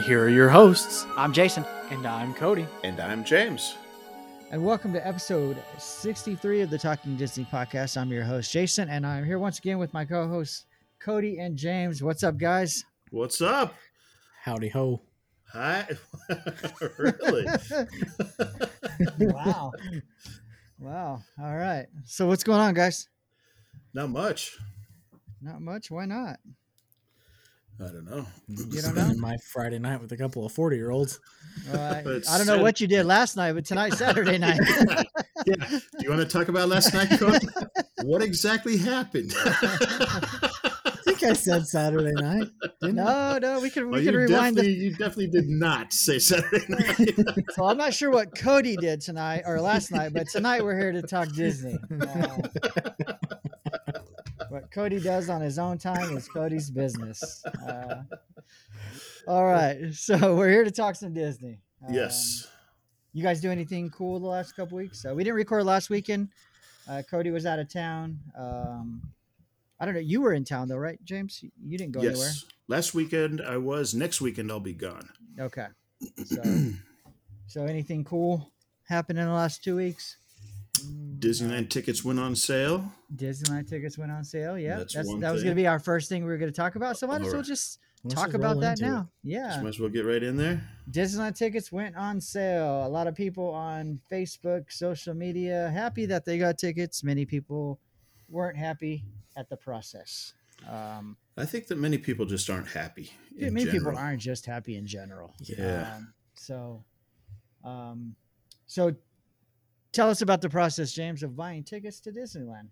And here are your hosts. I'm Jason. And I'm Cody. And I'm James. And welcome to episode 63 of the Talking Disney podcast. I'm your host, Jason, and I'm here once again with my co hosts, Cody and James. What's up, guys? What's up? Howdy ho. Hi. really? wow. Wow. All right. So, what's going on, guys? Not much. Not much. Why not? I don't know. You don't know? Spending my Friday night with a couple of 40 year olds. Well, I, don't know Sat- what you did last night, but tonight's Saturday night. yeah. Do you want to talk about last night, Cody? what exactly happened? I think I said Saturday night. Didn't I? no, no, we can we can rewind. definitely, The, you definitely did not say Saturday night. so I'm not sure what Cody did tonight or last night, but tonight we're here to talk Disney. Uh, what Cody does on his own time is Cody's business. Uh, all right, so we're here to talk some Disney. Um, yes. You guys do anything cool the last couple weeks? Uh, we didn't record last weekend. Uh, Cody was out of town. Um, I don't know. You were in town though, right, James? You didn't go anywhere? Yes. Last weekend I was. Next weekend I'll be gone. Okay. So, so anything cool happened in the last two weeks? Disneyland tickets went on sale. Disneyland tickets went on sale. Yeah, That's that's, that was going to be our first thing we were going to talk about. So might as well just talk about that into it. now. Just Yeah, might as well get right in there. Disneyland tickets went on sale. A lot of people on Facebook, social media, happy that they got tickets. Many people weren't happy at the process. Um, I think that many people just aren't happy. in many people aren't just happy in general. Yeah. Um, so, um, so tell us about the process, James, of buying tickets to Disneyland.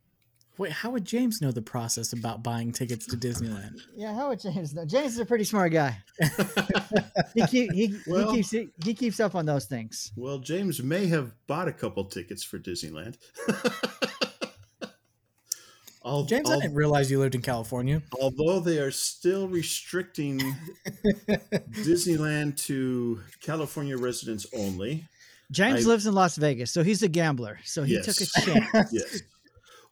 Wait, how would James know the process about buying tickets to Disneyland? Yeah, how would James know? James is a pretty smart guy. He keep, he, Well- he keeps he keeps up on those things. Well, James may have bought a couple tickets for Disneyland. Al- James, I al- didn't realize you lived in California. although they are still restricting Disneyland to California residents only. James I- lives in Las Vegas, so he's a gambler. So he took a chance. Yes.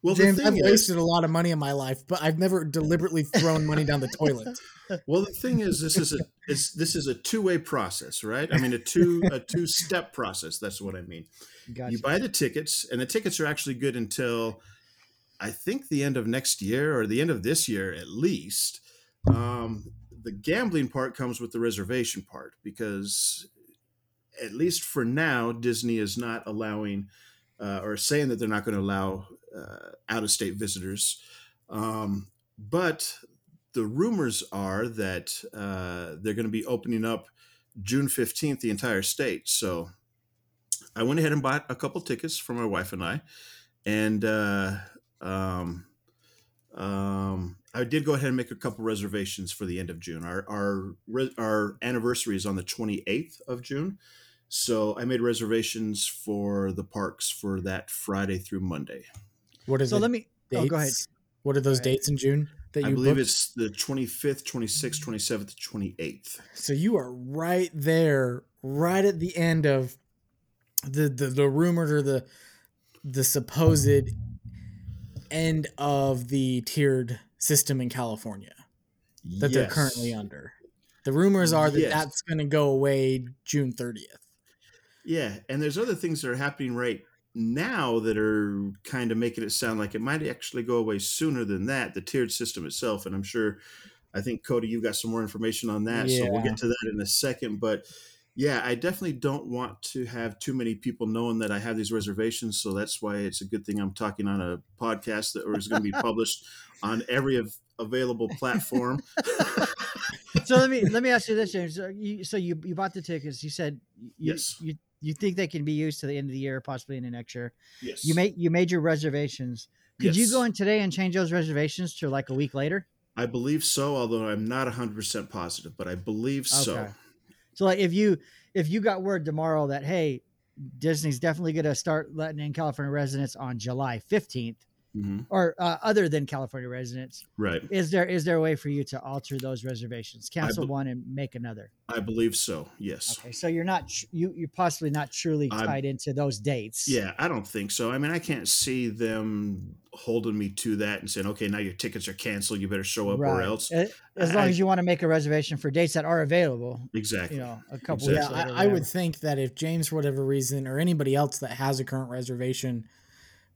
Well, James, the I've is, wasted a lot of money in my life, but I've never deliberately thrown money down the toilet. well, the thing is, this is a it's, this is a two way process, right? I mean, a two a two step process. That's what I mean. Gotcha. You buy the tickets, and the tickets are actually good until I think the end of next year or the end of this year at least. Um, the gambling part comes with the reservation part because, at least for now, Disney is not allowing uh, or saying that they're not going to allow uh, out of state visitors. Um, but the rumors are that uh, they're going to be opening up June 15th, the entire state. So I went ahead and bought a couple tickets for my wife and I. And uh, um, um, I did go ahead and make a couple reservations for the end of June. Our, our, our anniversary is on the 28th of June. So I made reservations for the parks for that Friday through Monday. What is so it? let me. dates? Oh, go ahead. What are those dates in June that you I believe booked? it's the 25th, 26th, 27th, 28th. So you are right there, right at the end of the the, the rumored or the the supposed end of the tiered system in California that they're currently under. The rumors are that Yes. that's going to go away June 30th. Yeah, and there's other things that are happening right now that are kind of making it sound like it might actually go away sooner than that, the tiered system itself. And I'm sure, I think, Cody, you've got some more information on that. So we'll get to that in a second. But yeah, I definitely don't want to have too many people knowing that I have these reservations. So that's why it's a good thing I'm talking on a podcast that is going to be published on every av- available platform. so let me let me ask you this, James. So you, so you, you bought the tickets. You said you, Yes. you you think they can be used to the end of the year, possibly into next year. Yes. You made you made your reservations. Could you go in today and change those reservations to like a week later? I believe so, although I'm not 100% positive, but I believe so. Okay. So like if you if you got word tomorrow that hey, Disney's definitely going to start letting in California residents on July 15th hmm or uh, other than California residents, Right. is there is there a way for you to alter those reservations? Cancel be- one and make another. I believe so. Yes. Okay, so you're not you you're possibly not truly I'm- tied into those dates. Yeah, I don't think so. I mean, I can't see them holding me to that and saying, "Okay, now your tickets are canceled. You better show up or else." As long I- as you want to make a reservation for dates that are available, Exactly. you know, a couple Exactly. weeks Yeah. I, I would think that if James, for whatever reason, or anybody else that has a current reservation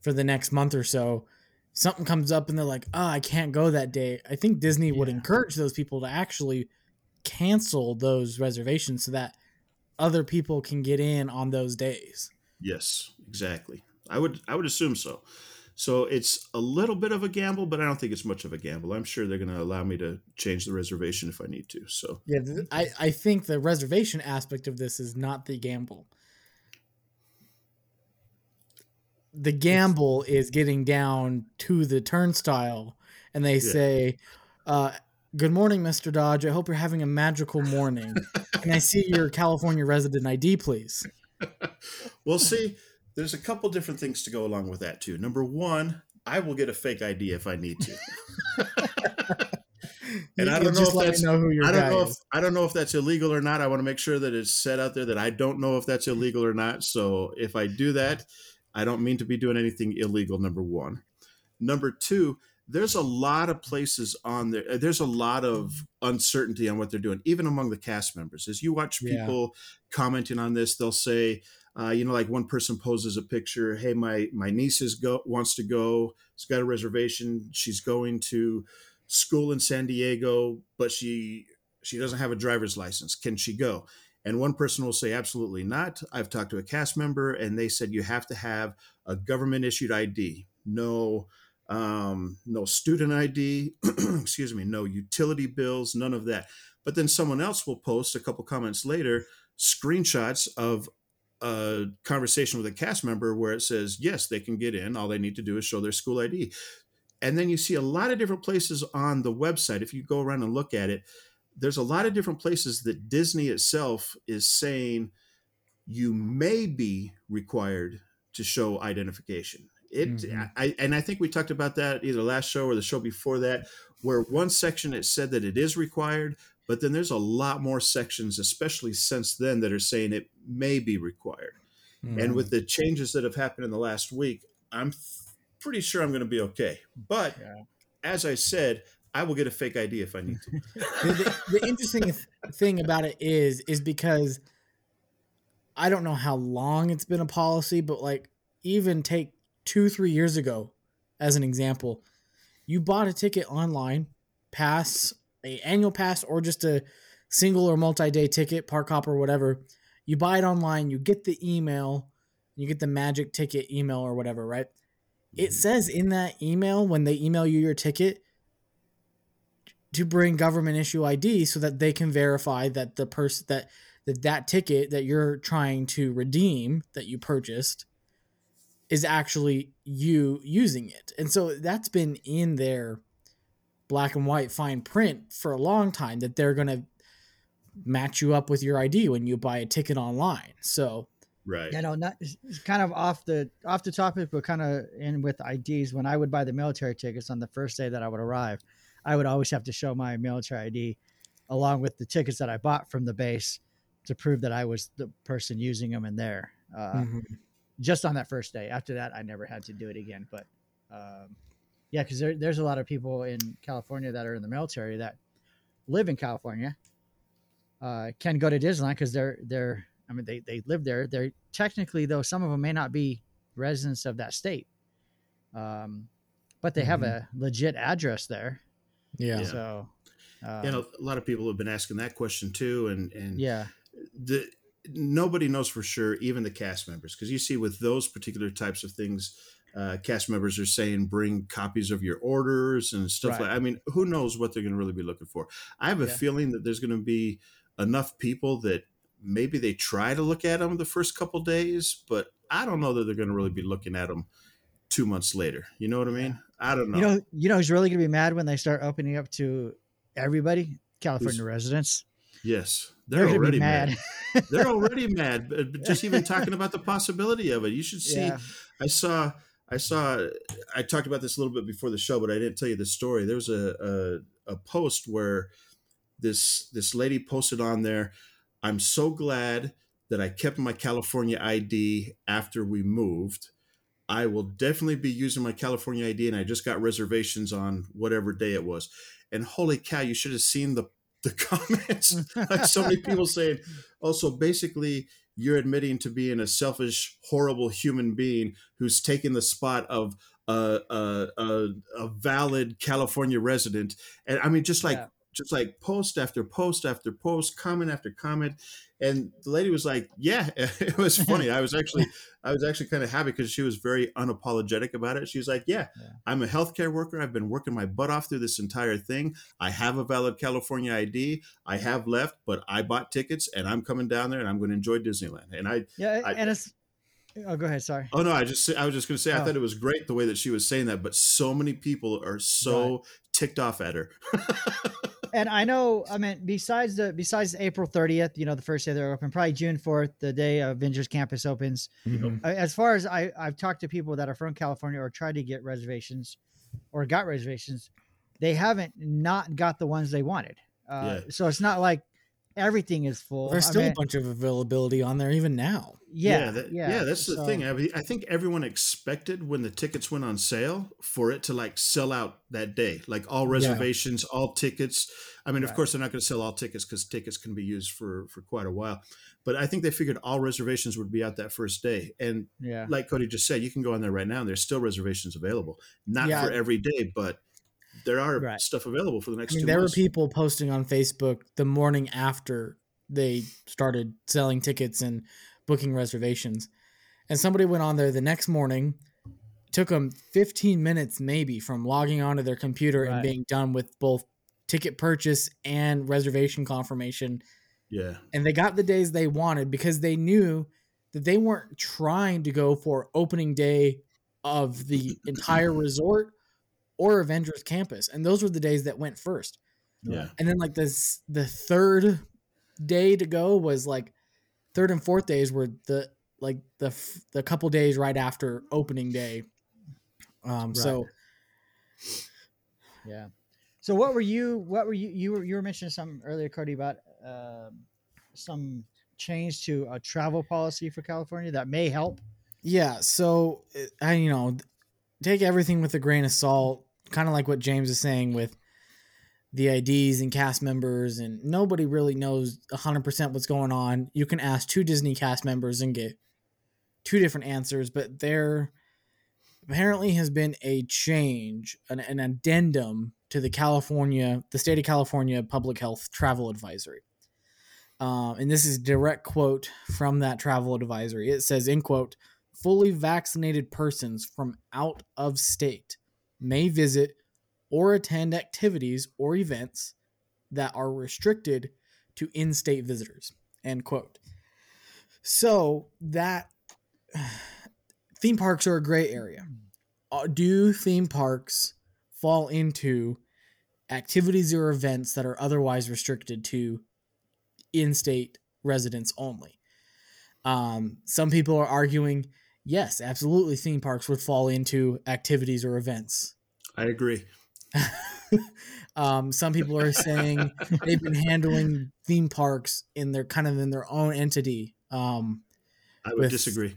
for the next month or so, something comes up and they're like, "Oh, I can't go that day." I think Disney would encourage those people to actually cancel those reservations so that other people can get in on those days. Yes, exactly. I would I would assume so. So it's a little bit of a gamble, but I don't think it's much of a gamble. I'm sure they're going to allow me to change the reservation if I need to. So Yeah, I, I think the reservation aspect of this is not the gamble. The gamble is getting down to the turnstile and they say, uh, Good morning, Mr. Dodge. I hope you're having a magical morning. Can I see your California resident ID, please? we'll see. There's a couple different things to go along with that too. Number one, I will get a fake ID if I need to. And You I don't know if that's- know I don't know if is. I don't know if that's illegal or not. I want to make sure that it's set out there that I don't know if that's illegal or not. So if I do that, I don't mean to be doing anything illegal. Number one. Number two, there's a lot of places on there. uh, There's a lot of uncertainty on what they're doing, even among the cast members. As you watch Yeah. people commenting on this, they'll say, uh, you know, like one person poses a picture. Hey, my my niece is go wants to go. She's got a reservation. She's going to school in San Diego, but she she doesn't have a driver's license. Can she go? And one person will say, absolutely not. I've talked to a cast member, and they said you have to have a government issued ID. No, um, no student ID. excuse me. No utility bills. None of that. But then someone else will post a couple comments later screenshots of a conversation with a cast member where it says yes they can get in all they need to do is show their school id and then you see a lot of different places on the website if you go around and look at it there's a lot of different places that disney itself is saying you may be required to show identification it Mhm. I, and i think we talked about that either last show or the show before that where one section it said that it is required but then there's a lot more sections especially since then that are saying it may be required and with the changes that have happened in the last week i'm pretty sure i'm going to be okay but Yeah. as i said i will get a fake id if i need to the, the, the interesting th- thing about it is is because I don't know how long it's been a policy, but like even take two three years ago as an example, you bought a ticket online, pass a annual pass or just a single or multi day ticket, park hop or whatever. You buy it online, you get the email, you get the magic ticket email or whatever, right? It mm-hmm. says in that email when they email you your ticket to bring government issue ID so that they can verify that the person that that that ticket that you're trying to redeem that you purchased is actually you using it. And so that's been in their black and white fine print for a long time that they're going to match you up with your ID when you buy a ticket online. So, right you know, not it's it's kind of off the off the topic, but kind of in with IDs. When I would buy the military tickets on the first day that I would arrive, I would always have to show my military ID along with the tickets that I bought from the base to prove that I was the person using them in there. Uh, mhm. Just on that first day. After that, I never had to do it again. But um, yeah, because there, there's a lot of people in California that are in the military that live in California uh, can go to Disneyland because they're they're I mean they they live there. They're technically though some of them may not be residents of that state, um, but they have a legit address there. Yeah. Yeah. So um, you know a lot of people have been asking that question too and and yeah, the nobody knows for sure even the cast members because you see with those particular types of things uh, cast members are saying bring copies of your orders and stuff Right. like i mean who knows what they're going to really be looking for i have a Yeah. feeling that there's going to be enough people that maybe they try to look at them the first couple days, but I don't know that they're going to really be looking at them two months later. You know what I mean? I don't know. You know, you know who's really gonna be mad when they start opening up to everybody? California Who's- residents. yes, They're, they're, already mad. mad. they're already mad. But but just even talking about the possibility of it, you should see. yeah. I saw. I saw. I talked about this a little bit before the show, but I didn't tell you the story. There was a a, a post where this this lady posted on there. I'm so glad that I kept my California ID after we moved. I will definitely be using my California ID, and I just got reservations on whatever day it was. And holy cow, you should have seen the the comments. like so many people saying, "Oh, so basically." You're admitting to being a selfish, horrible human being who's taking the spot of a, a, a, a valid California resident, and I mean, just like Yeah. just like post after post after post, comment after comment, and the lady was like, "Yeah, it was funny." I was actually, I was actually kind of happy because she was very unapologetic about it. She was like, "Yeah, Yeah. I'm a healthcare worker. I've been working my butt off through this entire thing. I have a valid California ID. I have left, but I bought tickets, and I'm coming down there, and I'm going to enjoy Disneyland." And I, Yeah, I- and it's. Oh, go ahead. Sorry. oh no, I just, I was just going to say, I Oh. thought it was great the way that she was saying that, but so many people are so ticked off at her. and I know, I mean, besides the besides April 30th, you know, the first day they're open, probably June 4th, the day Avengers Campus opens. Mhm. As far as I, I've talked to people that are from California or tried to get reservations or got reservations, they haven't not got the ones they wanted. Uh, So it's not like everything is full. There's I still mean, a bunch of availability on there even now. yeah, that- yeah, that's the so- thing. I, mean, I think everyone expected when the tickets went on sale for it to like sell out that day, like all Yeah. reservations, all tickets. I mean, of course, they're not going to sell all tickets because tickets can be used for for quite a while. But I think they figured all reservations would be out that first day. And Yeah. like Cody just said, you can go on there right now. and There's still reservations available, not Yeah. for every day, but there are Right. stuff available for the next I mean, two there months. were people posting on Facebook the morning after they started selling tickets and booking reservations. And somebody went on there the next morning, took them 15 minutes maybe from logging onto their computer and being done with both ticket purchase and reservation confirmation. yeah, And they got the days they wanted because they knew that they weren't trying to go for opening day of the entire resort or Avengers campus. And those were the days that went first yeah. and then like this the third day to go was like third and fourth days were the like the f- the couple days right after opening day um so Yeah. So what were you? What were you? You were you were mentioning something earlier, Cody, about um, some change to a travel policy for California that may help. yeah so uh, i you know take everything with a grain of salt kind of like what james is saying with the ids and cast members and nobody really knows 100% what's going on. You can ask two disney cast members and get two different answers but there apparently has been a change an, an addendum to the california the state of california public health travel advisory. Um, and this is direct quote from that travel advisory. It says in quote fully vaccinated persons from out of state may visit or attend activities or events that are restricted to in-state visitors end quote. So that theme parks are a gray area. Uh, do theme parks fall into activities or events that are otherwise restricted to in-state residents only? Um, some people are arguing yes absolutely theme parks would fall into activities or events I agree. um, some people are saying they've been handling theme parks in their kind of in their own entity um, I would With- disagree.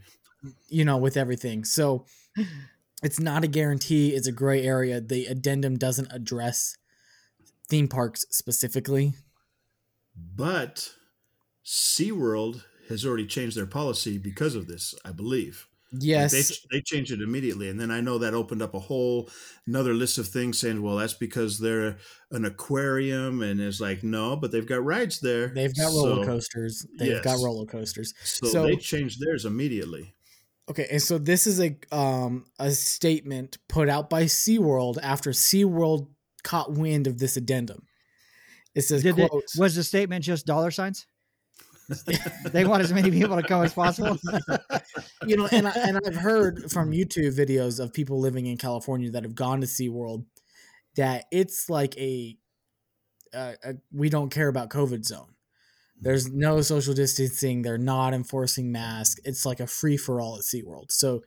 you know with everything so it's not a guarantee it's a gray area the addendum doesn't address theme parks specifically But SeaWorld has already changed their policy because of this, I believe. Like, yes they, they changed it immediately. And then I know that opened up a whole another list of things saying, well, that's because they're an aquarium. And it's like, no, but they've got rides there. they've got roller coasters they've got roller coasters So, So- they changed theirs immediately. Okay, and so this is a um a statement put out by SeaWorld after SeaWorld caught wind of this addendum. It says Did it, was the statement just dollar signs? They want as many people to come as possible. you know, and I, and I've heard from YouTube videos of people living in California that have gone to SeaWorld that it's like a, a, a we don't care about COVID zone. There's no social distancing. They're not enforcing masks. It's like a free for all at SeaWorld. So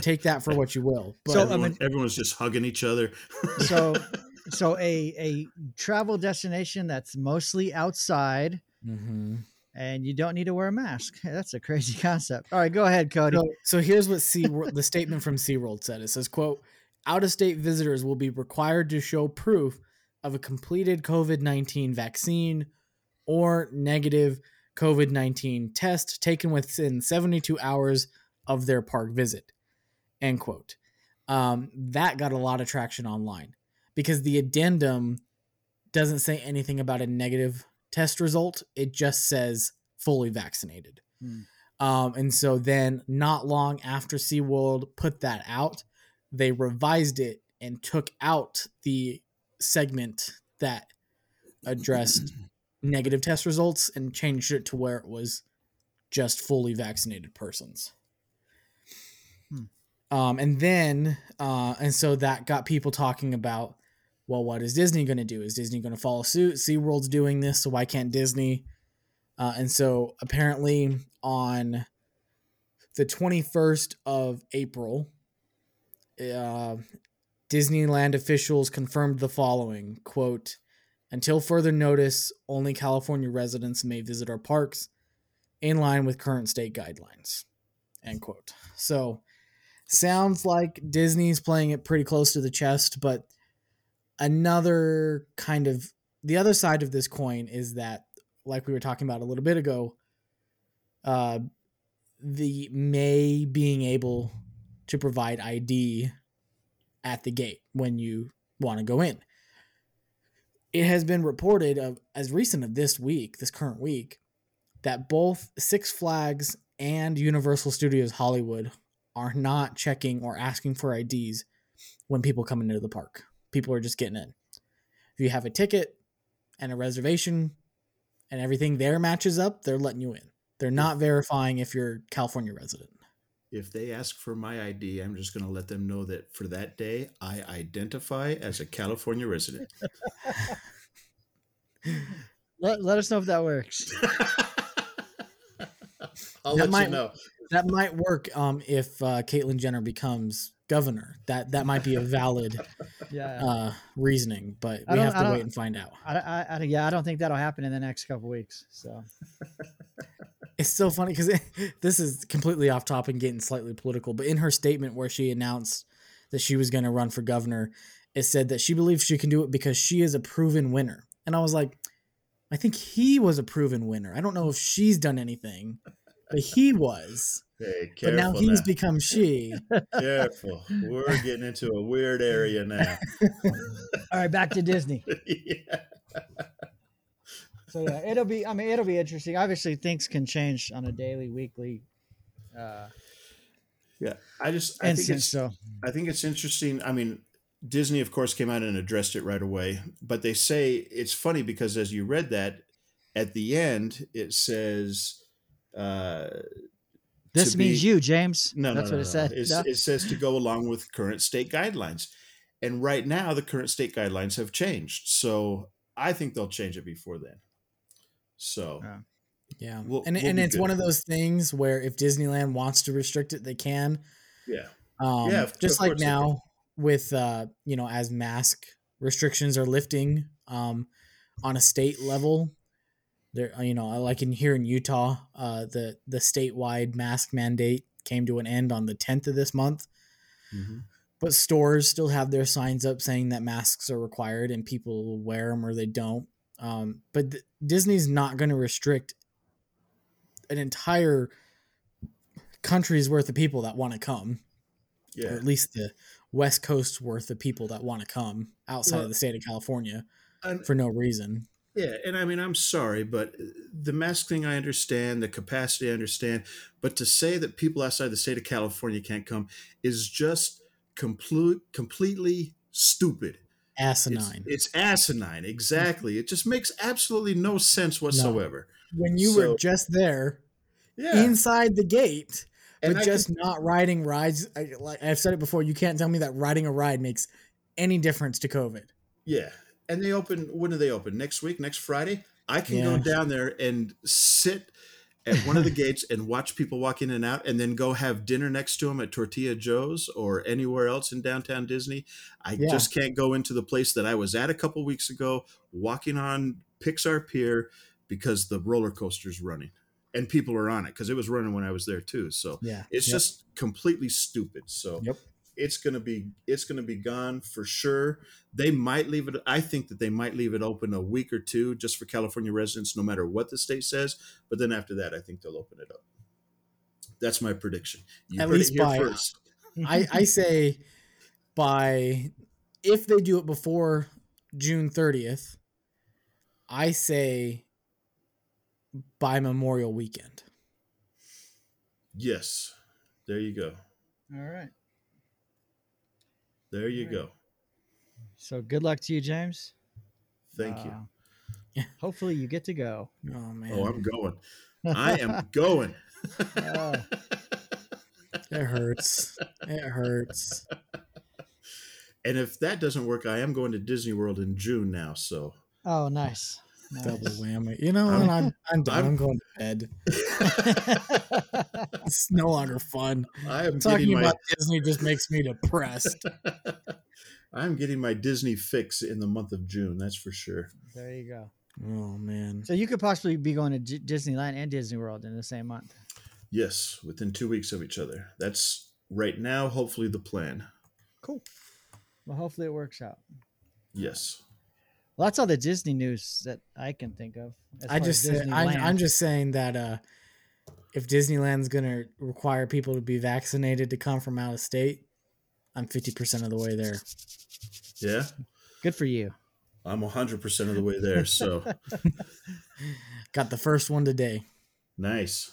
take that for what you will. But So, I mean- everyone's just hugging each other. so, so a a travel destination that's mostly outside, Mhm. And you don't need to wear a mask. That's a crazy concept. All right, go ahead, Cody. So, so here's what SeaWorld, the statement from SeaWorld said. It says, quote, out-of-state visitors will be required to show proof of a completed COVID-19 vaccine or negative COVID-19 test taken within 72 hours of their park visit. End quote. Um, that got a lot of traction online because the addendum doesn't say anything about a negative test result. It just says fully vaccinated. Hmm. Um, and so then, not long after SeaWorld put that out, they revised it and took out the segment that addressed negative test results and changed it to where it was just fully vaccinated persons. Hmm. Um, and then, uh, and so that got people talking about, well, what is Disney going to do? Is Disney going to follow suit? SeaWorld's doing this, so why can't Disney? Uh, and so apparently on the 21st of April, uh, Disneyland officials confirmed the following quote, until further notice, only California residents may visit our parks in line with current state guidelines. End quote. So sounds like Disney's playing it pretty close to the chest, but another kind of the other side of this coin is that, like we were talking about a little bit ago, uh, the May being able to provide ID at the gate when you want to go in. It has been reported of as recent of this week, this current week, that both Six Flags and Universal Studios Hollywood are not checking or asking for IDs when people come into the park. People are just getting in. If you have a ticket and a reservation and everything there matches up, they're letting you in. They're not verifying if you're California resident. if they ask for my ID, I'm just going to let them know that for that day, I identify as a California resident. Let, let us know if that works. I'll That let might- you know. That might work um, if uh, Caitlyn Jenner becomes governor. That that might be a valid Yeah. uh, reasoning, but we have to wait and find out. I, I, I, yeah, I don't think that'll happen in the next couple weeks. So It's so funny because this is completely off topic and getting slightly political. But in her statement where she announced that she was going to run for governor, it said that she believes she can do it because she is a proven winner. And I was like, I think he was a proven winner. I don't know if she's done anything, but he was. Hey, But now he's now. become she. careful. We're getting into a weird area now. all right, back to Disney. yeah. So yeah, it'll be. I mean, it'll be interesting. Obviously, things can change on a daily, weekly uh, yeah, I just I think it's So I think it's interesting. I mean, Disney, of course, came out and addressed it right away. But they say it's funny because as you read that, at the end it says, uh, this to means be- you, James. no, that's no, what no, it no. said. It's- No? It says to go along with current state guidelines. And right now, the current state guidelines have changed. So I think they'll change it before then. So Yeah. Yeah. We'll- and we'll and it's good. one of those things where if Disneyland wants to restrict it, they can. yeah, Um, Yeah, just like course they can. now with uh, you know, as mask restrictions are lifting um, on a state level, there, you know, like in here in Utah, uh, the the statewide mask mandate came to an end on the tenth of this month. Mhm. But stores still have their signs up saying that masks are required and people will wear them or they don't. Um, but th- Disney's not going to restrict an entire country's worth of people that want to come, or at least the West Coast worth of people that want to come outside Well- of the state of California And- for no reason. Yeah, and I mean, I'm sorry, but uh, the mask thing, I understand, the capacity, I understand, but to say that people outside the state of California can't come is just complete, completely stupid. Asinine. it's asinine, exactly. It just makes absolutely no sense whatsoever. when you So- were just there Yeah. inside the gate, And but I just can- not riding rides. I, like I've said it before, you can't tell me that riding a ride makes any difference to COVID. Yeah. And they open when do they open? Next week, next Friday? I can go down there and sit at one of the gates and watch people walk in and out and then go have dinner next to them at Tortilla Joe's or anywhere else in downtown Disney. I Yeah. just can't go into the place that I was at a couple weeks ago walking on Pixar Pier because the roller coaster's running and people are on it because it was running when I was there too. So Yeah, it's Yep. just completely stupid. So Yep. It's gonna be it's gonna be gone for sure. They might leave it. I think that they might leave it open a week or two just for California residents, no matter what the state says. But then after that, I think they'll open it up. That's my prediction. You At least it here by- first. I, I say by if they do it before June 30th, I say by Memorial Weekend. Yes, there you go. All right. There you Right. go. So good luck to you, James. Thank you. Uh, hopefully you get to go. Oh man, Oh, I'm going. I am going. Uh, it hurts. It hurts. and if that doesn't work, I am going to Disney World in June now. So oh, nice. Double whammy. You know, I'm- what? I'm I'm done. I'm- I'm, going to bed. It's no longer fun. I am Talking getting my about Disney just makes me depressed. I'm getting my Disney fix in the month of June. That's for sure. there you go. Oh man. So you could possibly be going to D- Disneyland and Disney World in the same month. Yes, within two weeks of each other. That's right now. Hopefully, the plan. Cool. Well, hopefully it works out. Yes. Well, that's all the Disney news that I can think of. I just, I'm I'm just saying that uh, if Disneyland's gonna require people to be vaccinated to come from out of state, I'm 50% of the way there. Yeah. good for you. I'm 100% of the way there. So Got the first one today. nice.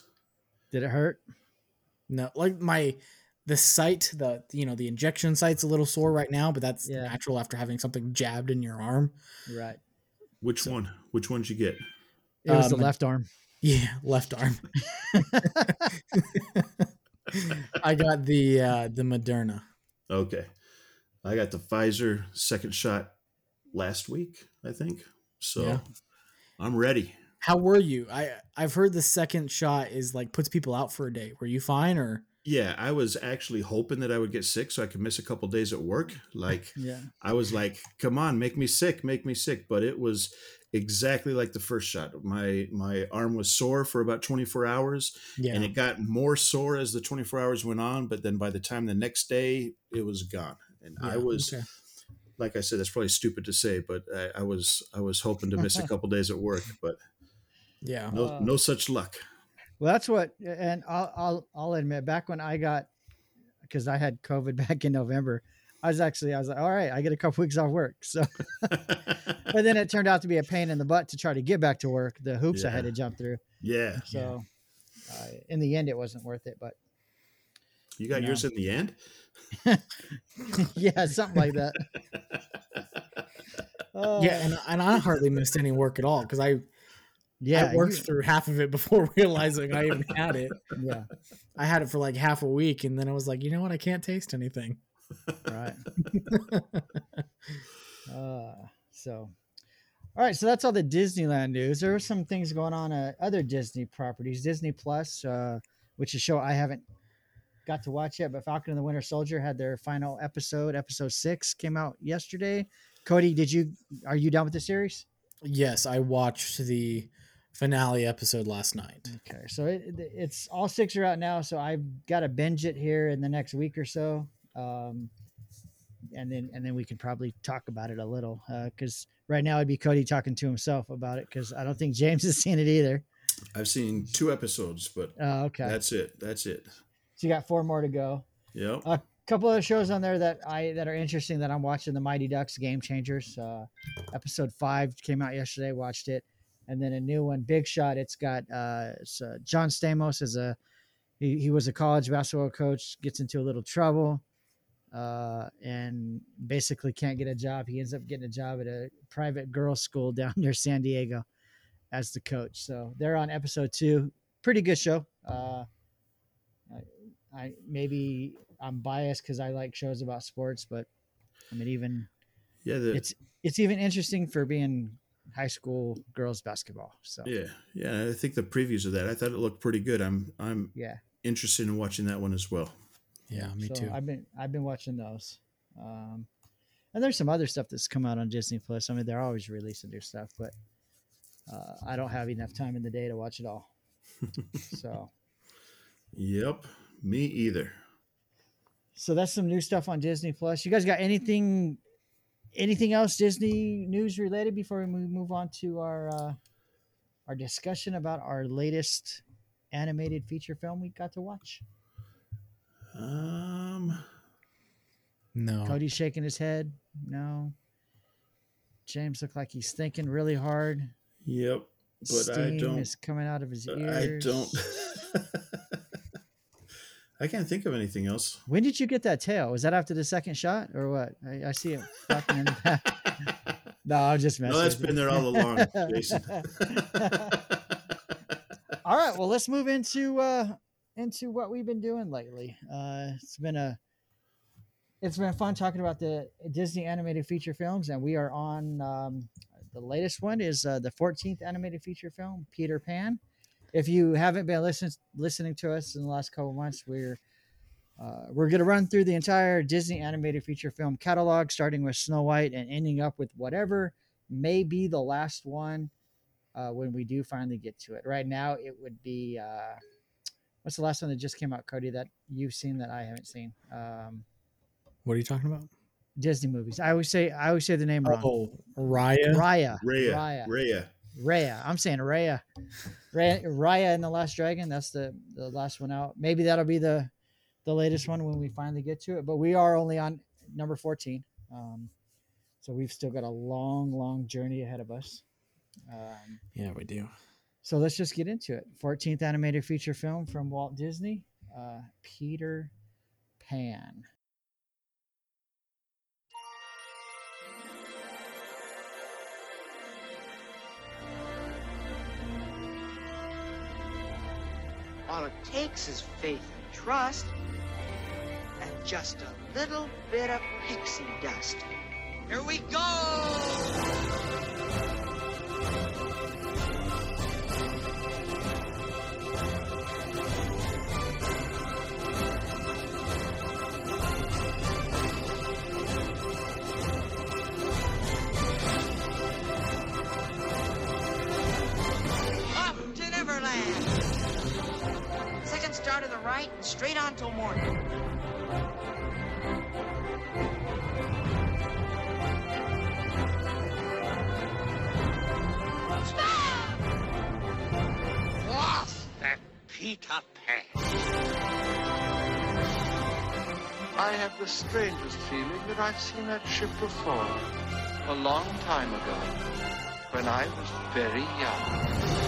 Did it hurt? No, like my the site, the you know the injection site's a little sore right now, but that's Yeah. natural after having something jabbed in your arm. Right. Which one? Which one did you get? It was the Um, left arm. Yeah, left arm. I got the uh the Moderna. Okay. I got the Pfizer second shot last week, I think. So Yeah. I'm ready. How were you? I I've heard the second shot is like puts people out for a day. Were you fine or? Yeah, I was actually hoping that I would get sick so I could miss a couple days at work. Like Yeah. I was like, "Come on, make me sick, make me sick." But it was exactly like the first shot. My my arm was sore for about 24 hours, Yeah. and it got more sore as the 24 hours went on. But then by the time the next day, it was gone. And I was, okay. like I said, that's probably stupid to say, but I, I was I was hoping to miss a couple days at work, but Yeah. no Uh, no such luck. Well, that's what, and I'll I'll I'll admit, back when I got, because I had COVID back in November, I was actually I was like, all right, I get a couple weeks off work. So, but then it turned out to be a pain in the butt to try to get back to work. The hoops I had to jump through. yeah, So, uh, in the end, it wasn't worth it. But you got No. yours in the end. yeah, something like that. Oh, Yeah, and, and I hardly missed any work at all because I yeah, I worked you- through half of it before realizing I even had it. yeah, I had it for like half a week, and then I was like, you know what? I can't taste anything. right. uh, so, all right. So that's all the Disneyland news. There were some things going on at other Disney properties. Disney Plus, uh, which is a show I haven't got to watch yet, but Falcon and the Winter Soldier had their final episode. Episode six came out yesterday. Cody, did you are you done with the series? Yes, I watched the finale episode last night. Okay, so it, it- it's all six are out now. So I've got to binge it here in the next week or so, um, and then and then we can probably talk about it a little because right now it'd be Cody talking to himself about it because I don't think James has seen it either. I've seen two episodes, but Oh, okay, that's it. That's it. so you got four more to go. Yep. A couple of shows on there that I that are interesting that I'm watching. The Mighty Ducks Game Changers. Uh, episode five came out yesterday. Watched it, and then a new one, Big Shot. It's got uh, it's, uh John Stamos as a he, he was a college basketball coach. Gets into a little trouble, uh, and basically can't get a job. He ends up getting a job at a private girls' school down near San Diego. as the coach. So they're on episode two. Pretty good show. Uh, I, I maybe I'm biased because I like shows about sports, but I mean even Yeah, the, it's it's even interesting for being high school girls basketball. So yeah, yeah. I think the previews of that, I thought it looked pretty good. I'm I'm yeah. interested in watching that one as well. Yeah, me so too. I've been I've been watching those. Um, and there's some other stuff that's come out on Disney Plus. I mean, they're always releasing new stuff, but uh, I don't have enough time in the day to watch it all. so, Yep, me either. so that's some new stuff on Disney Plus. You guys got anything, anything else Disney news related before we move move on to our uh, our discussion about our latest animated feature film we got to watch? Um, no. Cody's shaking his head. No. James looked like he's thinking really hard. yep, but I don't. is coming out of his ears. I don't. I can't think of anything else. When did you get that tail? Was that after the second shot or what? I, I see it in the back. No, I'm just messing. no, that's been there all along, Jason. all right, well, let's move into uh into what we've been doing lately. Uh it's been a it's been fun talking about the Disney animated feature films, and we are on um, the latest one is uh, the 14th animated feature film, Peter Pan. If you haven't been listening listening to us in the last couple months, we're uh, we're going to run through the entire Disney animated feature film catalog, starting with Snow White and ending up with whatever may be the last one uh, when we do finally get to it. Right now, it would be uh, what's the last one that just came out, Cody, that you've seen that I haven't seen? Um, What are you talking about? Disney movies. I always say I always say the name wrong. Oh, Raya. Raya. Raya, Raya. Raya. Raya. I'm saying Raya. Raya, Raya and the Last Dragon. That's the the last one out. Maybe that'll be the the latest one when we finally get to it. But we are only on number 14. Um, so we've still got a long, long journey ahead of us. Um, Yeah, we do. so let's just get into it. 14th animated feature film from Walt Disney, uh, Peter Pan. All it takes is faith and trust, and just a little bit of pixie dust. Here we go! Neverland! Second to the right, and straight on till morning. Stop! Was that Peter Pan? I have the strangest feeling that I've seen that ship before. A long time ago. When I was very young.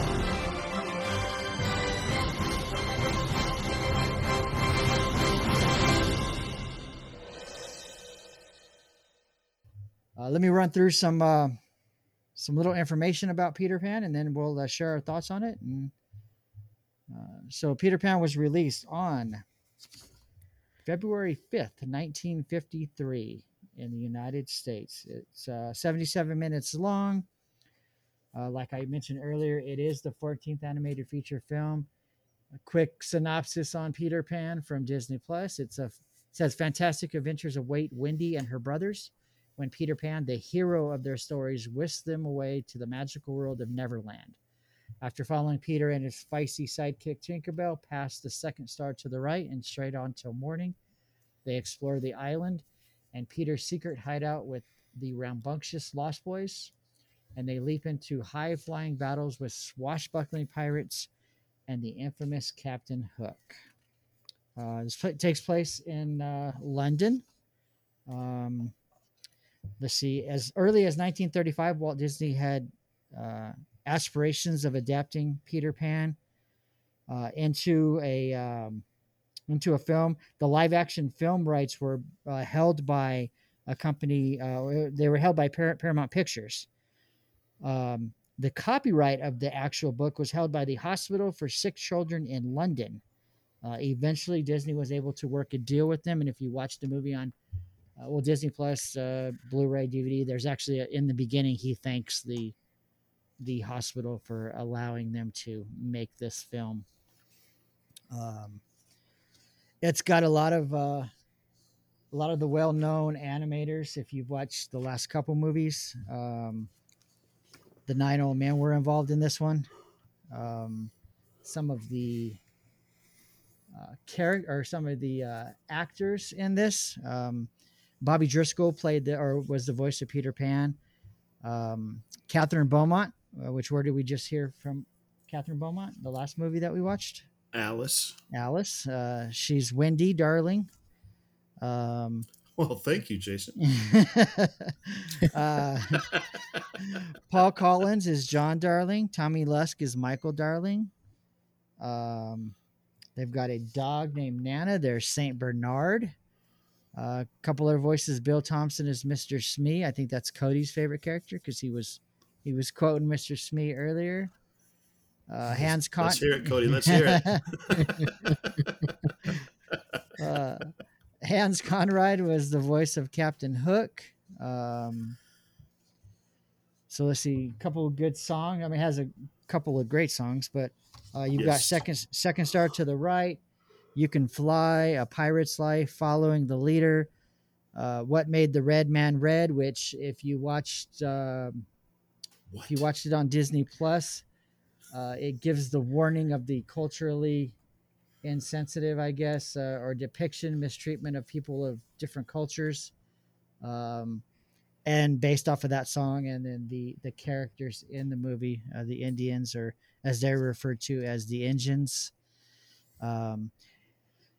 Uh, let me run through some uh, some little information about Peter Pan, and then we'll uh, share our thoughts on it. And uh, so, Peter Pan was released on February fifth, nineteen fifty three, in the United States. It's uh, seventy seven minutes long. Uh, like I mentioned earlier, it is the 14th animated feature film. A quick synopsis on Peter Pan from Disney Plus. It's a it says fantastic adventures await Wendy and her brothers when Peter Pan, the hero of their stories, whisked them away to the magical world of Neverland. After following Peter and his feisty sidekick Tinkerbell past the second star to the right and straight on till morning, they explore the island and Peter's secret hideout with the rambunctious Lost Boys, and they leap into high flying battles with swashbuckling pirates and the infamous Captain Hook. Uh, this takes place in uh, London. Um, let's see, as early as 1935, Walt Disney had uh, aspirations of adapting Peter Pan uh, into a um, into a film. The live action film rights were uh, held by a company. Uh, they were held by Par- Paramount Pictures. Um, the copyright of the actual book was held by the Hospital for Sick Children in London. Uh, eventually, Disney was able to work a deal with them, and if you watch the movie on uh, well Disney Plus, uh, Blu-ray, DVD, there's actually a, in the beginning he thanks the the hospital for allowing them to make this film. Um, it's got a lot of uh, a lot of the well-known animators. If you've watched the last couple movies, um, the nine old men were involved in this one. Um, some of the uh, character or some of the uh, actors in this. Um, Bobby Driscoll played the or was the voice of Peter Pan. Um, Kathryn Beaumont, uh, which word did we just hear from Kathryn Beaumont? The last movie that we watched. Alice. Alice. Uh, she's Wendy Darling. Um, Well, thank you, Jason. uh, Paul Collins is John Darling. Tommy Luske is Michael Darling. Um, they've got a dog named Nana. There's Saint Bernard. A couple other voices. Bill Thompson is Mr. Smee. I think that's Cody's favorite character because he was he was quoting Mr. Smee earlier. Uh, Hans Con- Let's hear it, Cody. Let's hear it. uh, Hans Conried was the voice of Captain Hook. Um, so let's see, a couple of good songs. I mean, it has a couple of great songs, but uh, you've got second second star to the right. You can fly, a pirate's life, following the leader. Uh, what made the red man red? Which, if you watched, um, if you watched it on Disney Plus, uh, it gives the warning of the culturally insensitive, I guess, uh, or depiction, mistreatment of people of different cultures. Um, and based off of that song, and then the the characters in the movie, uh, the Indians, or as they're referred to as the Injuns. Um,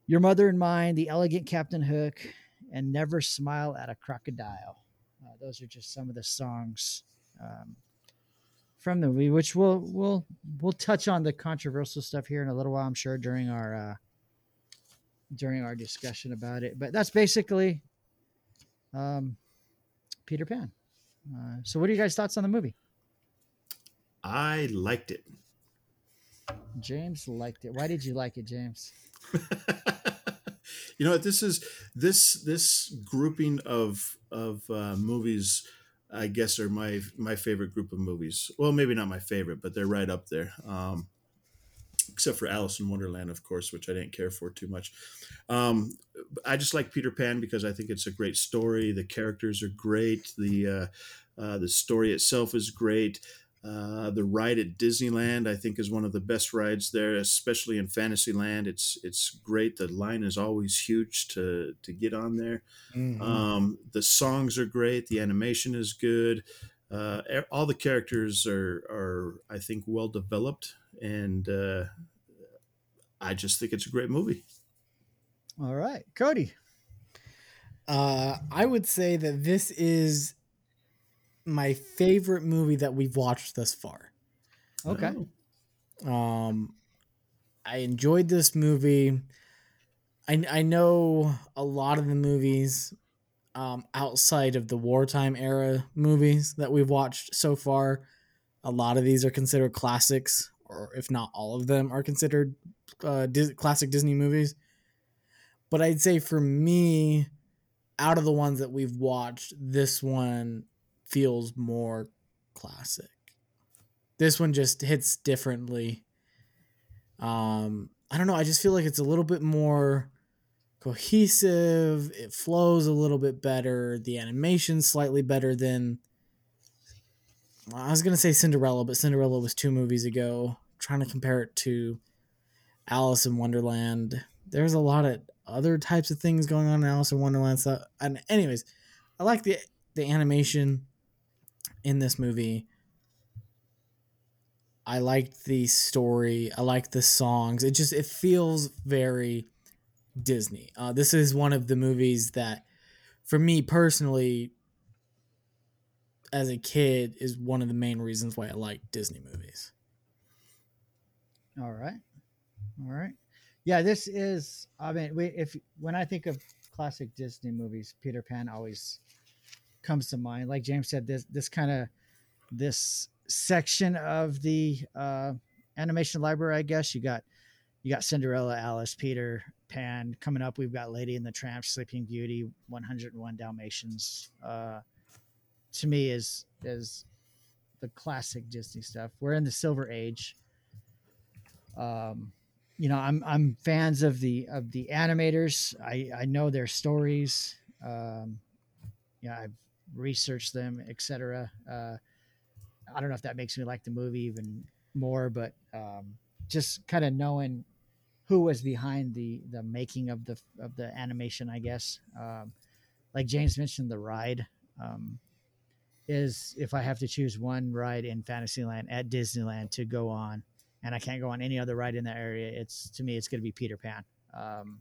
Your mother and mine, the elegant Captain Hook, and never smile at a crocodile. Uh, those are just some of the songs um, from the movie, which we'll we'll we'll touch on the controversial stuff here in a little while, I'm sure, during our uh, during our discussion about it. But that's basically um, Peter Pan. Uh, so, what are you guys' thoughts on the movie? I liked it. James liked it. Why did you like it, James? you know what? This is this this grouping of of uh, movies i guess are my my favorite group of movies. Well maybe not my favorite but they're right up there. Um except for alice in wonderland of course which i didn't care for too much. Um i just like peter pan because i think it's a great story. The characters are great. The uh, uh the story itself is great uh, the ride at Disneyland, I think, is one of the best rides there, especially in Fantasyland. It's it's great. The line is always huge to to get on there. Mhm. Um, the songs are great. The animation is good. Uh, all the characters are are I think well developed, and uh, I just think it's a great movie. All right, Cody. Uh, I would say that this is my favorite movie that we've watched thus far. Okay. Oh. Um, I enjoyed this movie. I I know a lot of the movies um, outside of the wartime era movies that we've watched so far. A lot of these are considered classics, or if not all of them are considered uh, Dis- classic Disney movies. But I'd say for me, out of the ones that we've watched, this one feels more classic this one just hits differently. Um, I don't know. I just feel like it's a little bit more cohesive. It flows a little bit better. The animation's slightly better than. I was gonna say Cinderella, but Cinderella was two movies ago. trying to compare it to Alice in Wonderland. There's a lot of other types of things going on in Alice in Wonderland. So, and anyways, I like the the animation in this movie. I liked the story. I liked the songs. It just it feels very Disney. Uh, this is one of the movies that, for me personally, as a kid, is one of the main reasons why I like Disney movies. All right. All right. Yeah, this is. I mean, we, if when I think of classic Disney movies, Peter Pan always comes to mind. Like James said, this this kind of this section of the uh, animation library, I guess you got you got Cinderella, Alice, Peter Pan coming up. We've got Lady and the Tramp, Sleeping Beauty, 101 Dalmatians. Uh, to me, is is the classic Disney stuff. We're in the Silver Age. Um, you know, I'm I'm fans of the of the animators. I I know their stories. Um, yeah, I've researched them, etc. Uh, I don't know if that makes me like the movie even more, but um, just kind of knowing who was behind the the making of the of the animation, I guess. Um, like James mentioned, the ride um, is if I have to choose one ride in Fantasyland at Disneyland to go on, and I can't go on any other ride in that area, it's to me it's going to be Peter Pan. Um,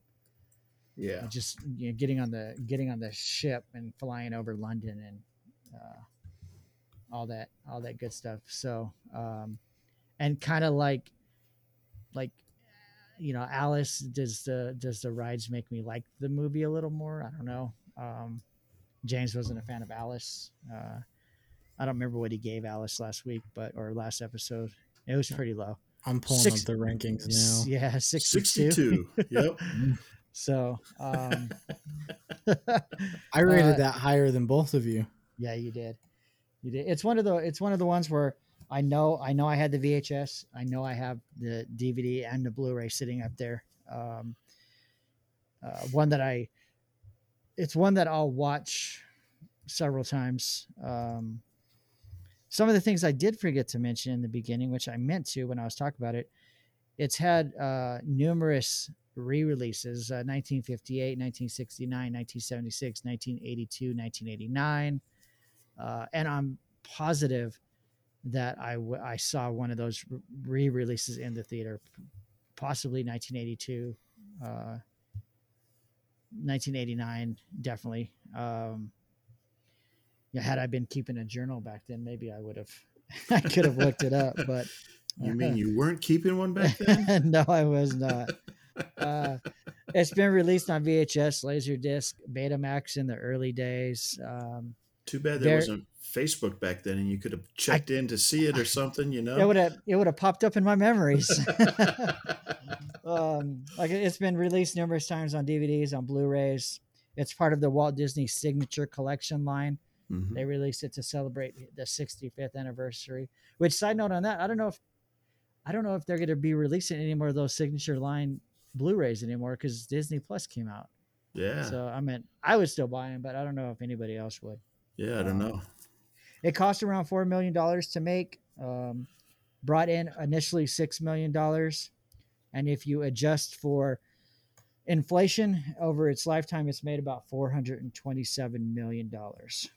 Yeah. just you know, getting on the getting on the ship and flying over London and uh, all that all that good stuff. So um, and kind of like like you know Alice does the does the rides make me like the movie a little more? I don't know. Um, James wasn't a fan of Alice. Uh, I don't remember what he gave Alice last week, but or last episode. It was pretty low. I'm pulling Six- up the rankings now. Yeah, 62. 62. yep. So, um, I rated Uh, that higher than both of you. Yeah, you did. You did. It's one of the it's one of the ones where I know I know I had the VHS. I know I have the DVD and the Blu-ray sitting up there. Um, uh, one that I it's one that I'll watch several times. Um, some of the things I did forget to mention in the beginning, which I meant to when I was talking about it, it's had uh, numerous re-releases: uh, 1958, 1969, 1976, 1982, 1989 uh, and I'm positive that I, w- I saw one of those re releases in the theater, possibly 1982, uh, 1989, definitely. Um, yeah, had I been keeping a journal back then, maybe I would have, I could have looked it up, but You mean you weren't keeping one back then? no, I was not. Uh, it's been released on VHS, Laserdisc, Betamax in the early days. Um, Too bad There- there wasn't Facebook back then and you could have checked in to see it or something, you know? it would have it would have popped up in my memories. um, like it's been released numerous times on DVDs, on Blu-rays. It's part of the Walt Disney Signature Collection line. Mhm. They released it to celebrate the 65th anniversary. Which side note on that, I don't know if I don't know if they're going to be releasing any more of those signature line Blu-rays anymore because Disney Plus came out. Yeah. So I mean, I would still buy them, but I don't know if anybody else would. yeah, I don't um, know. It cost around four million dollars to make. Um, brought in initially six million dollars, and if you adjust for inflation over its lifetime, it's made about four hundred and twenty-seven million dollars.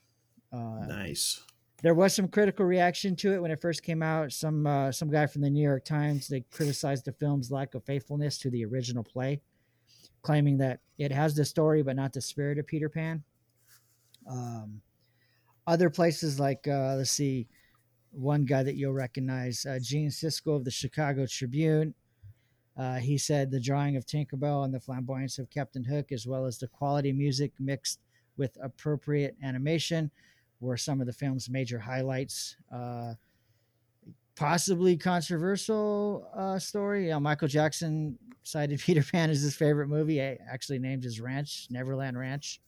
Uh, Nice. There was some critical reaction to it when it first came out. Some uh, some guy from the New York Times they criticized the film's lack of faithfulness to the original play, claiming that it has the story but not the spirit of Peter Pan. Um, other places like uh, let's see, one guy that you'll recognize, uh, Gene Siskel of the Chicago Tribune. Uh, he said the drawing of Tinkerbell and the flamboyance of Captain Hook, as well as the quality music mixed with appropriate animation, were some of the film's major highlights. Uh, possibly controversial uh, story. Yeah, Michael Jackson cited Peter Pan as his favorite movie. He actually named his ranch Neverland Ranch.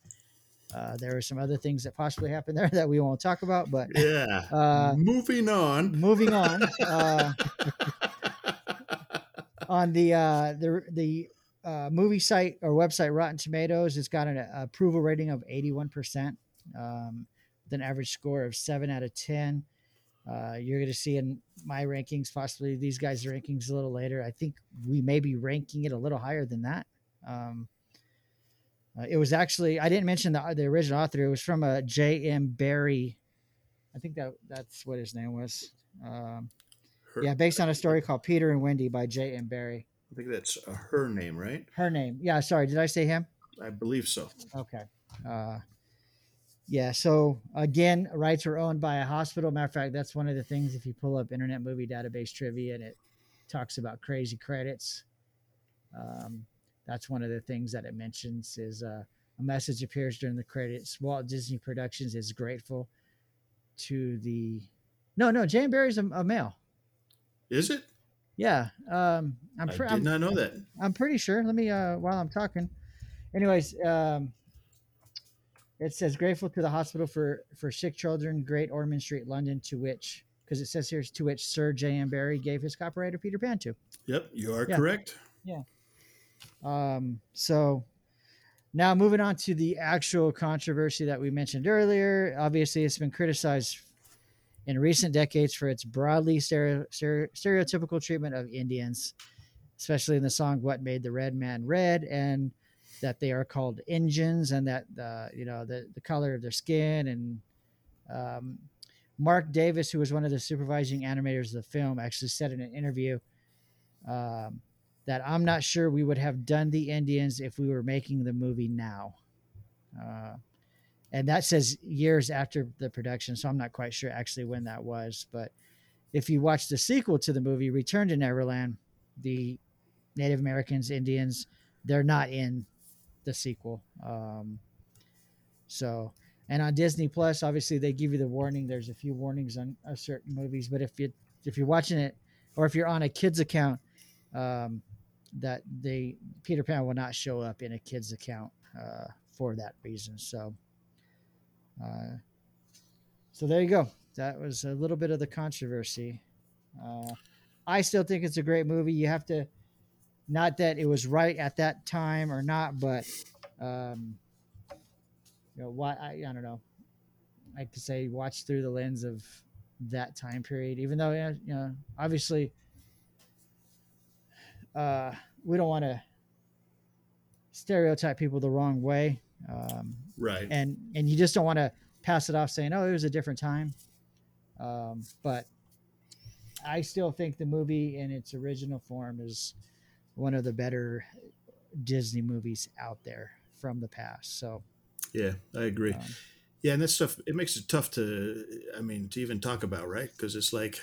Uh, there were some other things that possibly happened there that we won't talk about, but Yeah. uh, Moving on. moving on. Uh, on the uh, the the uh, movie site or website Rotten Tomatoes, it's got an approval rating of eighty one percent, um, with an average score of seven out of ten. Uh, you're going to see in my rankings, possibly these guys' rankings a little later. I think we may be ranking it a little higher than that. Um, uh, it was actually I didn't mention the the original author. It was from a J. M. Barrie. I think that that's what his name was. Um, yeah, based on a story called Peter and Wendy by J. M. Barrie. I think that's uh, her name, right? Her name. Yeah, sorry, did I say him? I believe so. Okay. Uh, yeah, so again, rights are owned by a hospital. Matter of fact, that's one of the things if you pull up Internet Movie Database trivia and it talks about crazy credits. Um, that's one of the things that it mentions is uh, a message appears during the credits. Walt Disney Productions is grateful to the No, no, Jan Barrie's a, a male. Is it? Yeah, um, I'm I pre- did I'm, not know that. I'm pretty sure. Let me uh while I'm talking. Anyways, um it says grateful to the hospital for for sick children, Great Ormond Street, London, to which because it says here to which Sir J. M. Barrie gave his copywriter Peter Pan to. Yep, you are Yeah. correct. Yeah. Um so now moving on to the actual controversy that we mentioned earlier. Obviously, it's been criticized in recent decades for its broadly stereo, stereo, stereotypical treatment of Indians, especially in the song "What Made the Red Man Red," and that they are called Injuns, and that the you know the the color of their skin and um, Marc Davis, who was one of the supervising animators of the film, actually said in an interview um, that I'm not sure we would have done the Indians if we were making the movie now. Uh, and that says years after the production, so I'm not quite sure actually when that was. But if you watch the sequel to the movie, Return to Neverland, the Native Americans, Indians, they're not in the sequel. Um, so, and on Disney Plus, obviously they give you the warning. There's a few warnings on uh, certain movies, but if you if you're watching it, or if you're on a kids account, um, that they Peter Pan will not show up in a kids account uh, for that reason. So, uh, so there you go. That was a little bit of the controversy. Uh, I still think it's a great movie. You have to, not that it was right at that time or not, but um, you know why I, I don't know. I could say watch through the lens of that time period, even though yeah, you know obviously uh, we don't want to stereotype people the wrong way, um, Right. and and you just don't want to pass it off saying, "Oh, it was a different time." Um, but I still think the movie in its original form is one of the better Disney movies out there from the past. So, yeah, I agree. um, Yeah, and that stuff it makes it tough to, I mean, to even talk about, right? Because it's like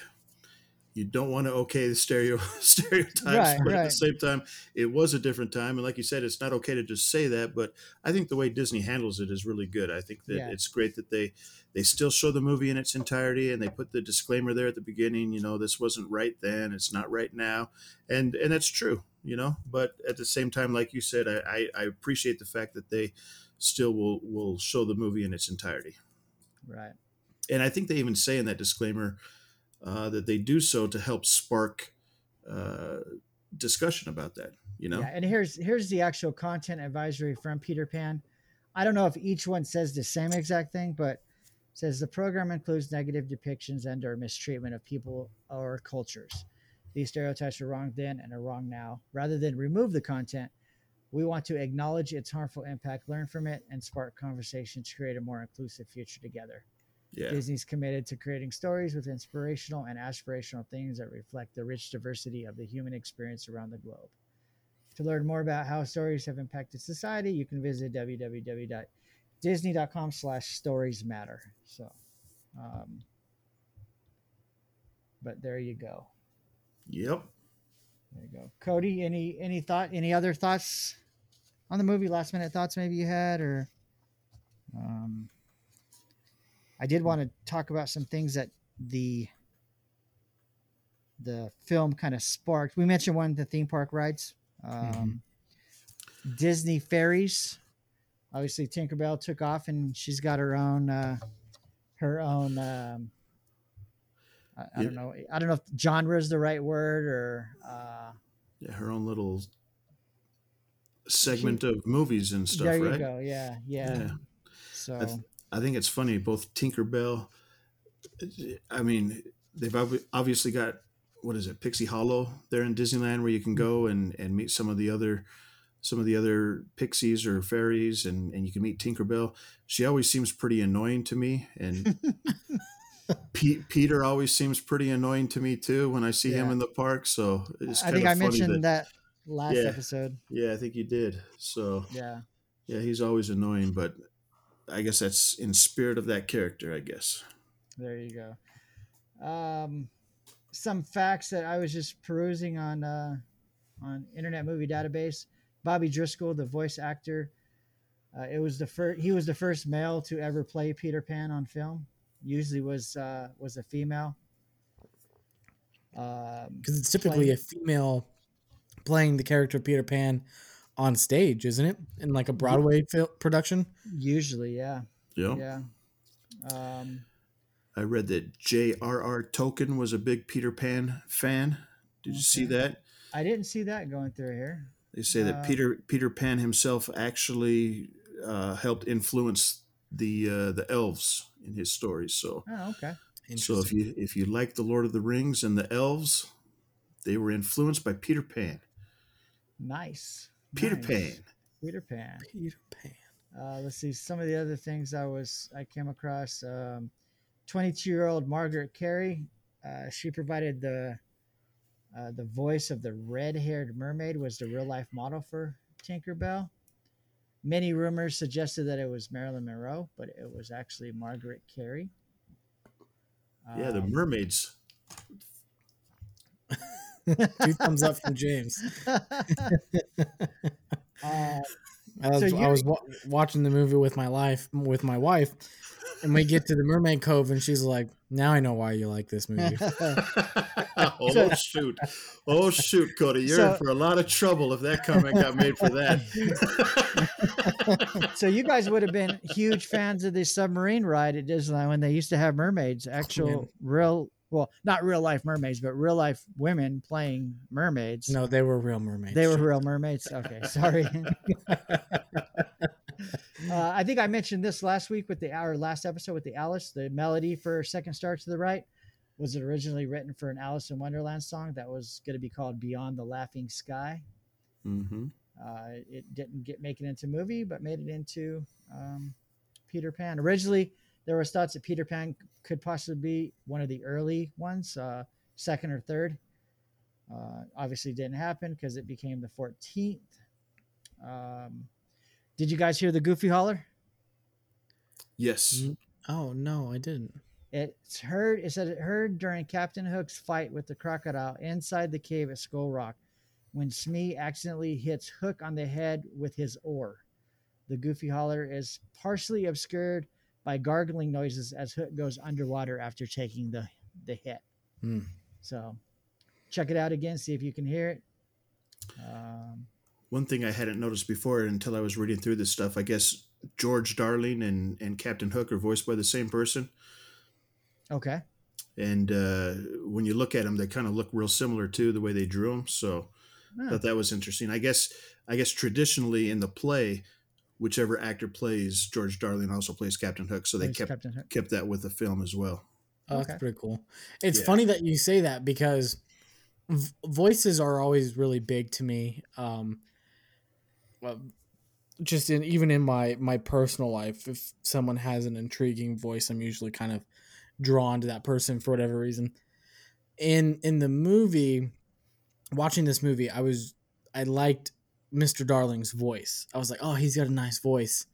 you don't want to okay the stereo stereotypes, Right, but at the same time, it was a different time, and like you said, it's not okay to just say that. But I think the way Disney handles it is really good. I think that Yeah. it's great that they they still show the movie in its entirety, and they put the disclaimer there at the beginning. You know, this wasn't right then, it's not right now, and and that's true. You know, but at the same time, like you said, I I, I appreciate the fact that they still will will show the movie in its entirety right. and I think they even say in that disclaimer uh, that they do so to help spark uh, discussion about that. You know, Yeah, and here's here's the actual content advisory from Peter Pan. I don't know if each one says the same exact thing, but says the program includes negative depictions and or mistreatment of people or cultures. These stereotypes are wrong then and are wrong now. Rather than remove the content, we want to acknowledge its harmful impact, learn from it, and spark conversation to create a more inclusive future together. yeah, Disney's committed to creating stories with inspirational and aspirational themes that reflect the rich diversity of the human experience around the globe. To learn more about how stories have impacted society, you can visit www.disney.com slash stories matter. So, um, but there you go. yep. There you go. Cody, any, any thought, any other thoughts on the movie? Last minute thoughts maybe you had, or, um, I did want to talk about some things that the the film kind of sparked. We mentioned one the theme park rides, um, Disney Fairies. Obviously, Tinkerbell took off, and she's got her own uh, her own. Um, I, I don't know. I don't know if genre is the right word or. Uh, Yeah, her own little segment of movies and stuff, there you right? go. Yeah, yeah. Yeah. So I th- I think it's funny. Both Tinkerbell, I mean, they've ob- obviously got what is it, Pixie Hollow there in Disneyland, where you can go and and meet some of the other some of the other pixies or fairies, and and you can meet Tinkerbell. She always seems pretty annoying to me, and Pe- Peter always seems pretty annoying to me too when I see him in the park. So it's I think I mentioned that, that, last Yeah. episode. Yeah, I think you did. So Yeah. yeah, he's always annoying, but I guess that's in spirit of that character. I guess. There you go. Um, some facts that I was just perusing on uh, on Internet Movie Database. Bobby Driscoll, the voice actor, uh, it was the first. He was the first male to ever play Peter Pan on film. Usually was uh, was a female. Um, Because it's typically playing- a female playing the character of Peter Pan on stage, isn't it? In like a Broadway fil- production. usually, yeah, Yeah. yeah. Um, I read that J.R.R. Tolkien was a big Peter Pan fan. Did you see that? I didn't see that going through here. They say that Uh, Peter Peter Pan himself actually uh, helped influence the uh, the elves in his stories. So Oh, okay. so if you if you like the Lord of the Rings and the elves, they were influenced by Peter Pan. Nice. Peter nice. Pan. Peter Pan. Peter Pan. Uh, let's see some of the other things I was I came across. Um, 22 year old Margaret Kerry. Uh, she provided the uh, the voice of the red haired mermaid. Was the real life model for Tinkerbell. Many rumors suggested that it was Marilyn Monroe, but it was actually Margaret Kerry. Yeah, the Um, mermaids. Two thumbs up from James. uh, I was, So I was wa- watching the movie with my life with my wife, and we get to the Mermaid Cove, and she's like, "Now I know why you like this movie." oh shoot! Oh shoot, Cody, you're So- in for a lot of trouble if that comment got made for that. so you guys would have been huge fans of the submarine ride at Disneyland when they used to have mermaids, oh, actual real, well, not real life mermaids, but real life women playing mermaids. no, they were real mermaids. they were real mermaids. Okay, sorry. uh, I think I mentioned this last week with the our last episode with the Alice. The melody for Second Star to the Right was it originally written for an Alice in Wonderland song that was going to be called Beyond the Laughing Sky. hmm Uh, it didn't get make it into movie, but made it into um, Peter Pan. Originally, there was thoughts that Peter Pan could possibly be one of the early ones, uh, second or third. Uh, obviously, didn't happen because it became the 14th. Um, did you guys hear the Goofy holler? Yes. Mm. Oh no, I didn't. It's heard. It said it heard during Captain Hook's fight with the crocodile inside the cave at Skull Rock, when Smee accidentally hits Hook on the head with his oar. The Goofy holler is partially obscured by gargling noises as Hook goes underwater after taking the the hit. Hmm. So, check it out again. See if you can hear it. Um, One thing I hadn't noticed before until I was reading through this stuff, I guess George Darling and, and Captain Hook are voiced by the same person. okay. And uh, when you look at them, they kind of look real similar too, the way they drew them. So I thought that was interesting. I guess I guess traditionally in the play, whichever actor plays George Darling also plays Captain Hook. So they Plays kept kept that with the film as well. Oh, Okay. that's pretty cool. It's Yeah. funny that you say that because voices are always really big to me. Um, well, just in even in my my personal life, if someone has an intriguing voice, I'm usually kind of drawn to that person for whatever reason. In in the movie, watching this movie, I was I liked Mr. Darling's voice. I was like, oh, he's got a nice voice.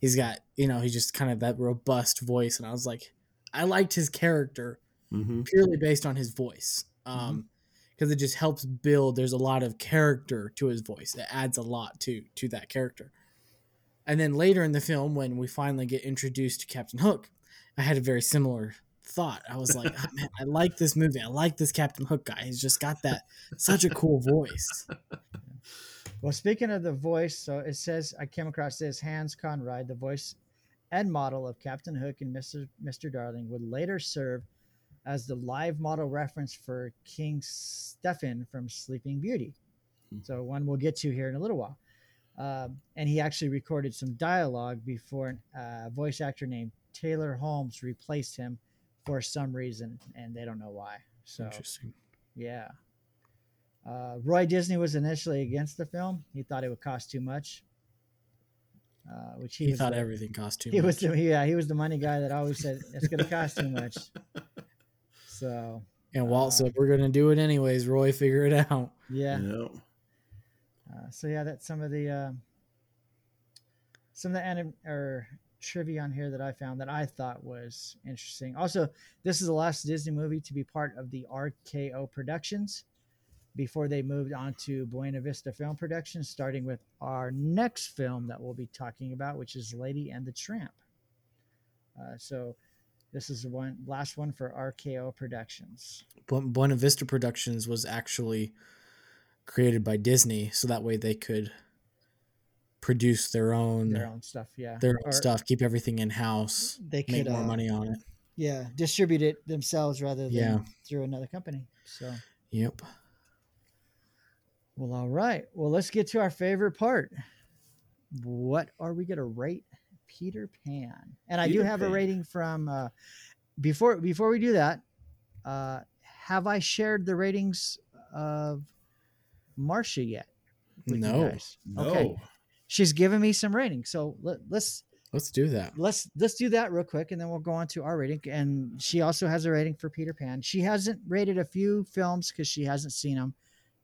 He's got you know he's just kind of that robust voice, and I was like, I liked his character Mm-hmm. purely based on his voice um because it just helps build there's a lot of character to his voice it adds a lot to to that character and then later in the film when we finally get introduced to captain hook i had a very similar thought i was like "Ah, man i like this movie i like this captain hook guy he's just got that such a cool voice Well, speaking of the voice, so it says I came across this Hans Conried, the voice and model of Captain Hook and Mr. Mr. Darling, would later serve as the live model reference for King Stefan from Sleeping Beauty. Hmm. So one we'll get to here in a little while. Um, and he actually recorded some dialogue before a uh, voice actor named Taylor Holmes replaced him for some reason, and they don't know why. So interesting yeah. Uh, Roy Disney was initially against the film. He thought it would cost too much. Uh, which he, he, thought the, everything cost too much. he much was the, yeah he was the money guy that always said it's going to cost too much. So and walt uh, said we're gonna do it anyways roy figure it out yeah, Yeah. uh, so yeah, that's some of the uh, some of the anim- or trivia on here that I found that I thought was interesting. Also, this is the last Disney movie to be part of the RKO Productions before they moved on to Buena Vista Film Productions, starting with our next film that we'll be talking about, which is Lady and the Tramp. Uh, so, This is the one last one for RKO Productions. Bu- Buena Vista Productions was actually created by Disney, so that way they could produce their own Their own stuff, yeah. their own Or stuff, keep everything in house, They make more uh, money on it. Yeah, distribute it themselves rather than Yeah. through another company. So, Yep. well, all right. Well, let's get to our favorite part. What are we gonna rate Peter Pan? And I do Peter have a rating from uh, before before we do that. Uh, have I shared the ratings of Marcia yet? No. No. Okay. She's given me some ratings, so let, let's Let's do that. let's let's do that real quick and then we'll go on to our rating and she also has a rating for peter pan she hasn't rated a few films because she hasn't seen them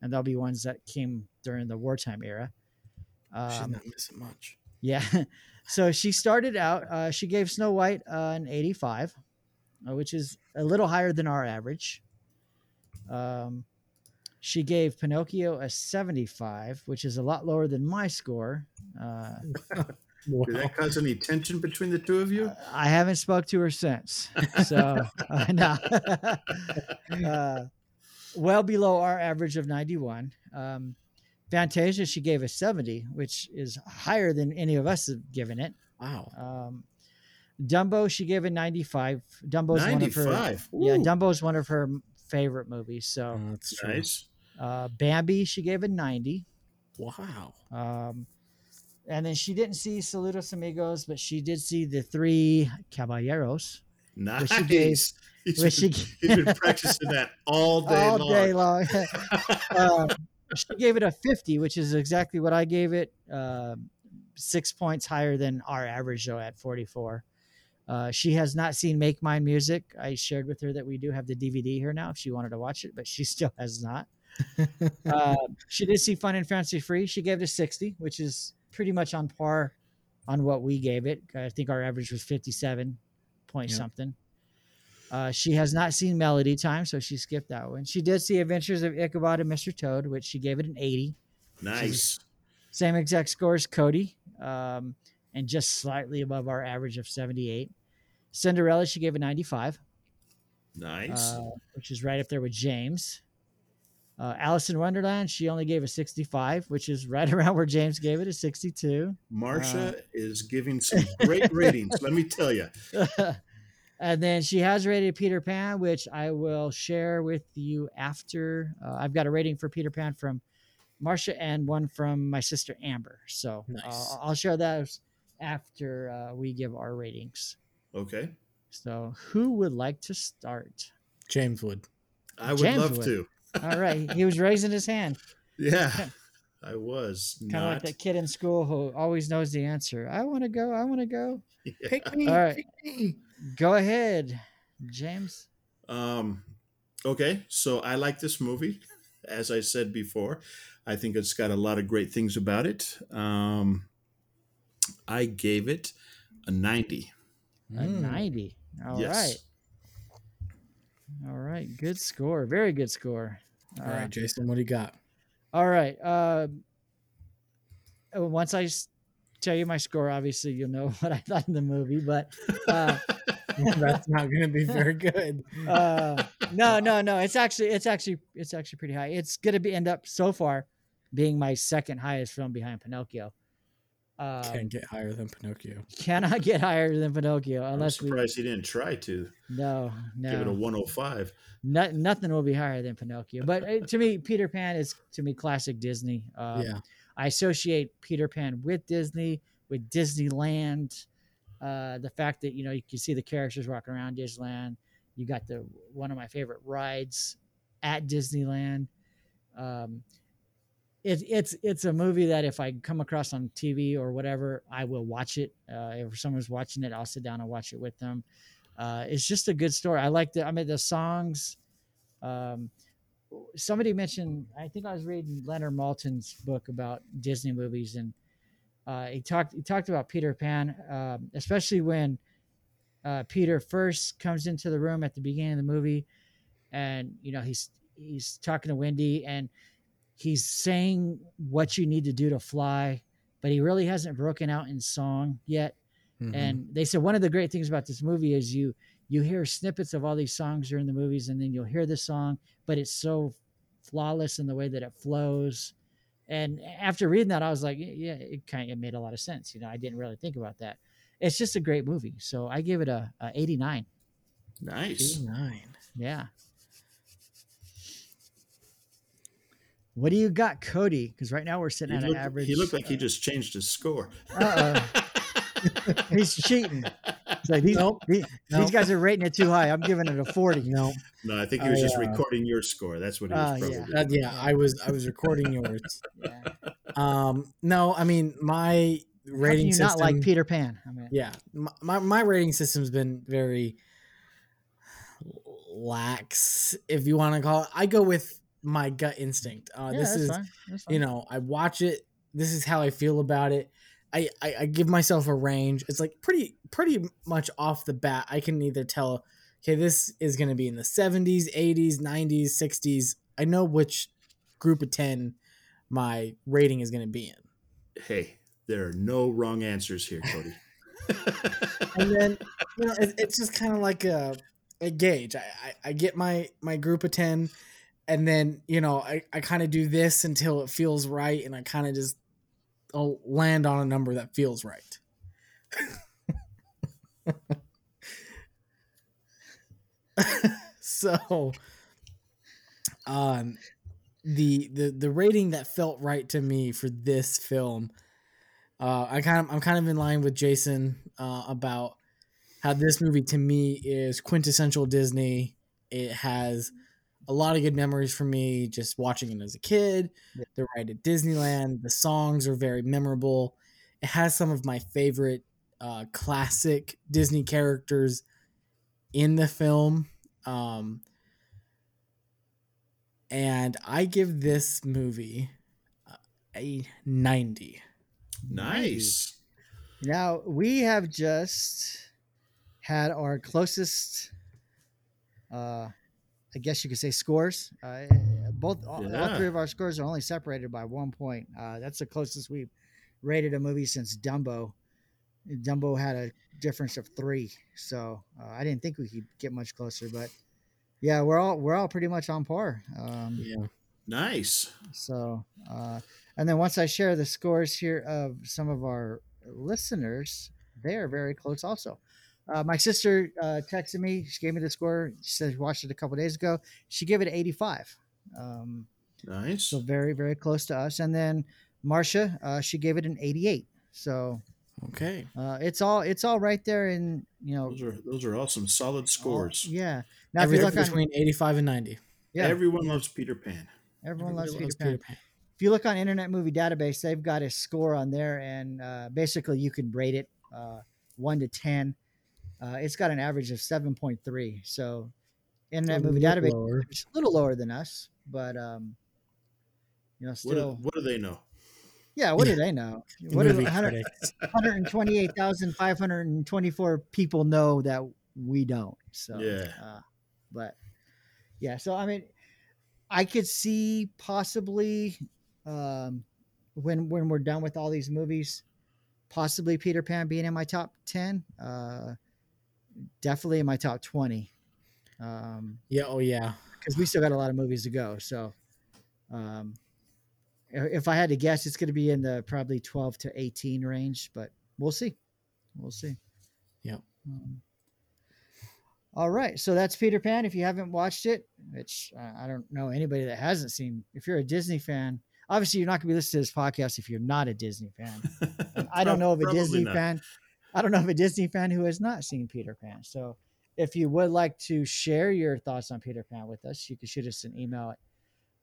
and there'll be ones that came during the wartime era She's um, not missing much. yeah so she started out uh, she gave snow white uh, an 85 uh, which is a little higher than our average um, she gave pinocchio a 75 which is a lot lower than my score uh, Did that cause any tension between the two of you? I haven't spoke to her since. So uh, no. uh, well below our average of 91. Um, Fantasia, she gave a 70, which is higher than any of us have given it. Wow. Um, Dumbo, she gave a 95. Dumbo's one of her. 95. Yeah. Dumbo's one of her favorite movies. So Oh, that's. Nice. uh, Bambi, she gave a 90. Wow. Um, and then she didn't see Saludos Amigos, but she did see the three Caballeros. Nice. she gave- He's which been, she- he's been practicing that all day all long. day long. uh, she gave it a 50, which is exactly what I gave it. Uh, six points higher than our average, though, at 44. Uh, she has not seen Make Mine Music. I shared with her that we do have the DVD here now if she wanted to watch it, but she still has not. uh, she did see Fun and Fancy Free. She gave it a 60, which is pretty much on par on what we gave it. I think our average was 57 point Yep. something. Uh, she has not seen Melody Time, so she skipped that one. She did see Adventures of Ichabod and Mr. Toad, which she gave it an 80. Nice. Same exact score as Cody, um, and just slightly above our average of 78. Cinderella, she gave a 95, Nice. uh, which is right up there with James. Uh, Alice in Wonderland, she only gave a 65, which is right around where James gave it a 62. Marcia is giving some great ratings, let me tell you. and then she has rated Peter Pan, which I will share with you after. Uh, I've got a rating for Peter Pan from Marcia and one from my sister Amber. So Nice. uh, I'll share those after uh, we give our ratings. Okay. So who would like to start? James would. I would James love would. to. All right, he was raising his hand, Yeah. I was kind of not. like that kid in school who always knows the answer. I want to go. I want to go. Pick me. All right. Pick me. Go ahead, James. Um, okay, so I like this movie. As I said before, I think it's got a lot of great things about it. Um, I gave it a 90. A Mm. 90. All right. yes. All right. Good score. Very good score. All right, Jason, what do you got? All right. Uh, uh, once I tell you my score, obviously you'll know what I thought in the movie. But uh, That's not going to be very good. uh, no, no, no. It's actually, it's actually, it's actually pretty high. It's gonna be end up so far being my second highest film behind Pinocchio. Um, Can't get higher than Pinocchio. cannot get higher than Pinocchio I'm unless we. surprised he didn't try to No, no. give it a 105. no, nothing will be higher than Pinocchio. But uh, to me, Peter Pan is to me classic Disney. Um, yeah. I associate Peter Pan with Disney, with Disneyland. Uh, the fact that you know you can see the characters walking around Disneyland. You got the one of my favorite rides at Disneyland. Um, it, it's it's a movie that if I come across on TV or whatever, I will watch it. Uh, if someone's watching it, I'll sit down and watch it with them. Uh, it's just a good story. I like the I mean the songs. Um, somebody mentioned I think I was reading Leonard Maltin's book about Disney movies and uh, he talked he talked about Peter Pan, um, especially when uh, Peter first comes into the room at the beginning of the movie, and you know he's he's talking to Wendy and he's saying what you need to do to fly, but he really hasn't broken out in song yet Mhm. and they said one of the great things about this movie is you you hear snippets of all these songs during the movies, and then you'll hear the song, but it's so flawless in the way that it flows. And after reading that, I was like, yeah, it kind of it made a lot of sense. You know, I didn't really think about that. It's just a great movie, so I give it a, a 89. Nice. Nine. Yeah. What do you got, Cody? Because right now we're He sitting at an average. he looked like he just changed his score. Uh-oh. He's cheating. It's like these, Nope. these, Nope. these guys are rating it too high. I'm giving it a 40. No. No, I think he was I, just uh, recording your score. That's what he was probably yeah. doing. Uh, yeah, I was I was recording yours. Yeah. Um, no, I mean my How can rating you system. not like Peter Pan? I mean, yeah, my, my my rating system's been very lax, if you want to call it. I go with my gut instinct. Uh, yeah, this that's is fine. That's you know I watch it. This is how I feel about it. I, I, I give myself a range. It's like pretty pretty much off the bat. I can either tell, okay, this is going to be in the 70s, 80s, 90s, 60s. I know which group of 10 my rating is going to be in. Hey, there are no wrong answers here, Cody. And then, you know, it, it's just kind of like a, a gauge. I, I, I get my, my group of 10 and then, you know, I, I kind of do this until it feels right. And I kind of just I'll land on a number that feels right. so um the the the rating that felt right to me for this film uh i kind of i'm kind of in line with jason uh about how this movie to me is quintessential disney it has a lot of good memories for me just watching it as a kid Yeah. the ride at disneyland the songs are very memorable it has some of my favorite uh classic disney characters in the film um and I give this movie uh, a 90. nice. Now we have just had our closest, uh, I guess you could say, scores. Uh, both all, all three of our scores are only separated by one point. Uh, that's the closest we've rated a movie since Dumbo. Dumbo had a difference of three, so uh, I didn't think we could get much closer. But yeah, we're all we're all pretty much on par. Um, Yeah. Nice. so, uh, and then once I share the scores here of some of our listeners, they are very close also. Uh, my sister uh, texted me. She gave me the score. She said she watched it a couple days ago. She gave it 85. Um, Nice. so very, very close to us. And then Marcia, uh, she gave it an 88. So Okay. uh, it's all it's all right there And you know Those are those are all some solid scores. yeah. Now if you Everything look on between 85 and 90. yeah, Everyone loves Peter Pan. everyone loves Everybody Peter Pan. if you look on Internet Movie Database, they've got a score on there, and uh, basically you can rate it uh, one to ten. Uh, it's got an average of seven point three. So, Internet A Movie little Database lower. is a little lower than us, but um, you know, What do, what do they know? yeah. What do they know? What do 100 128,524 people know that we don't? So, Yeah. uh, but yeah, so I mean, I could see possibly um, when when we're done with all these movies, possibly Peter Pan being in my top ten. Uh, definitely in my top twenty. Um, Yeah. Oh, yeah. because we still got a lot of movies to go. So, um, if I had to guess, it's going to be in the probably twelve to eighteen range, but we'll see. We'll see. Yep. Um, all right, so that's Peter Pan. If you haven't watched it, which uh, I don't know anybody that hasn't seen. If you're a Disney fan, obviously you're not going to be listening to this podcast if you're not a Disney fan. I don't know of a Disney not. fan. I don't know of a Disney fan who has not seen Peter Pan. So if you would like to share your thoughts on Peter Pan with us, you can shoot us an email at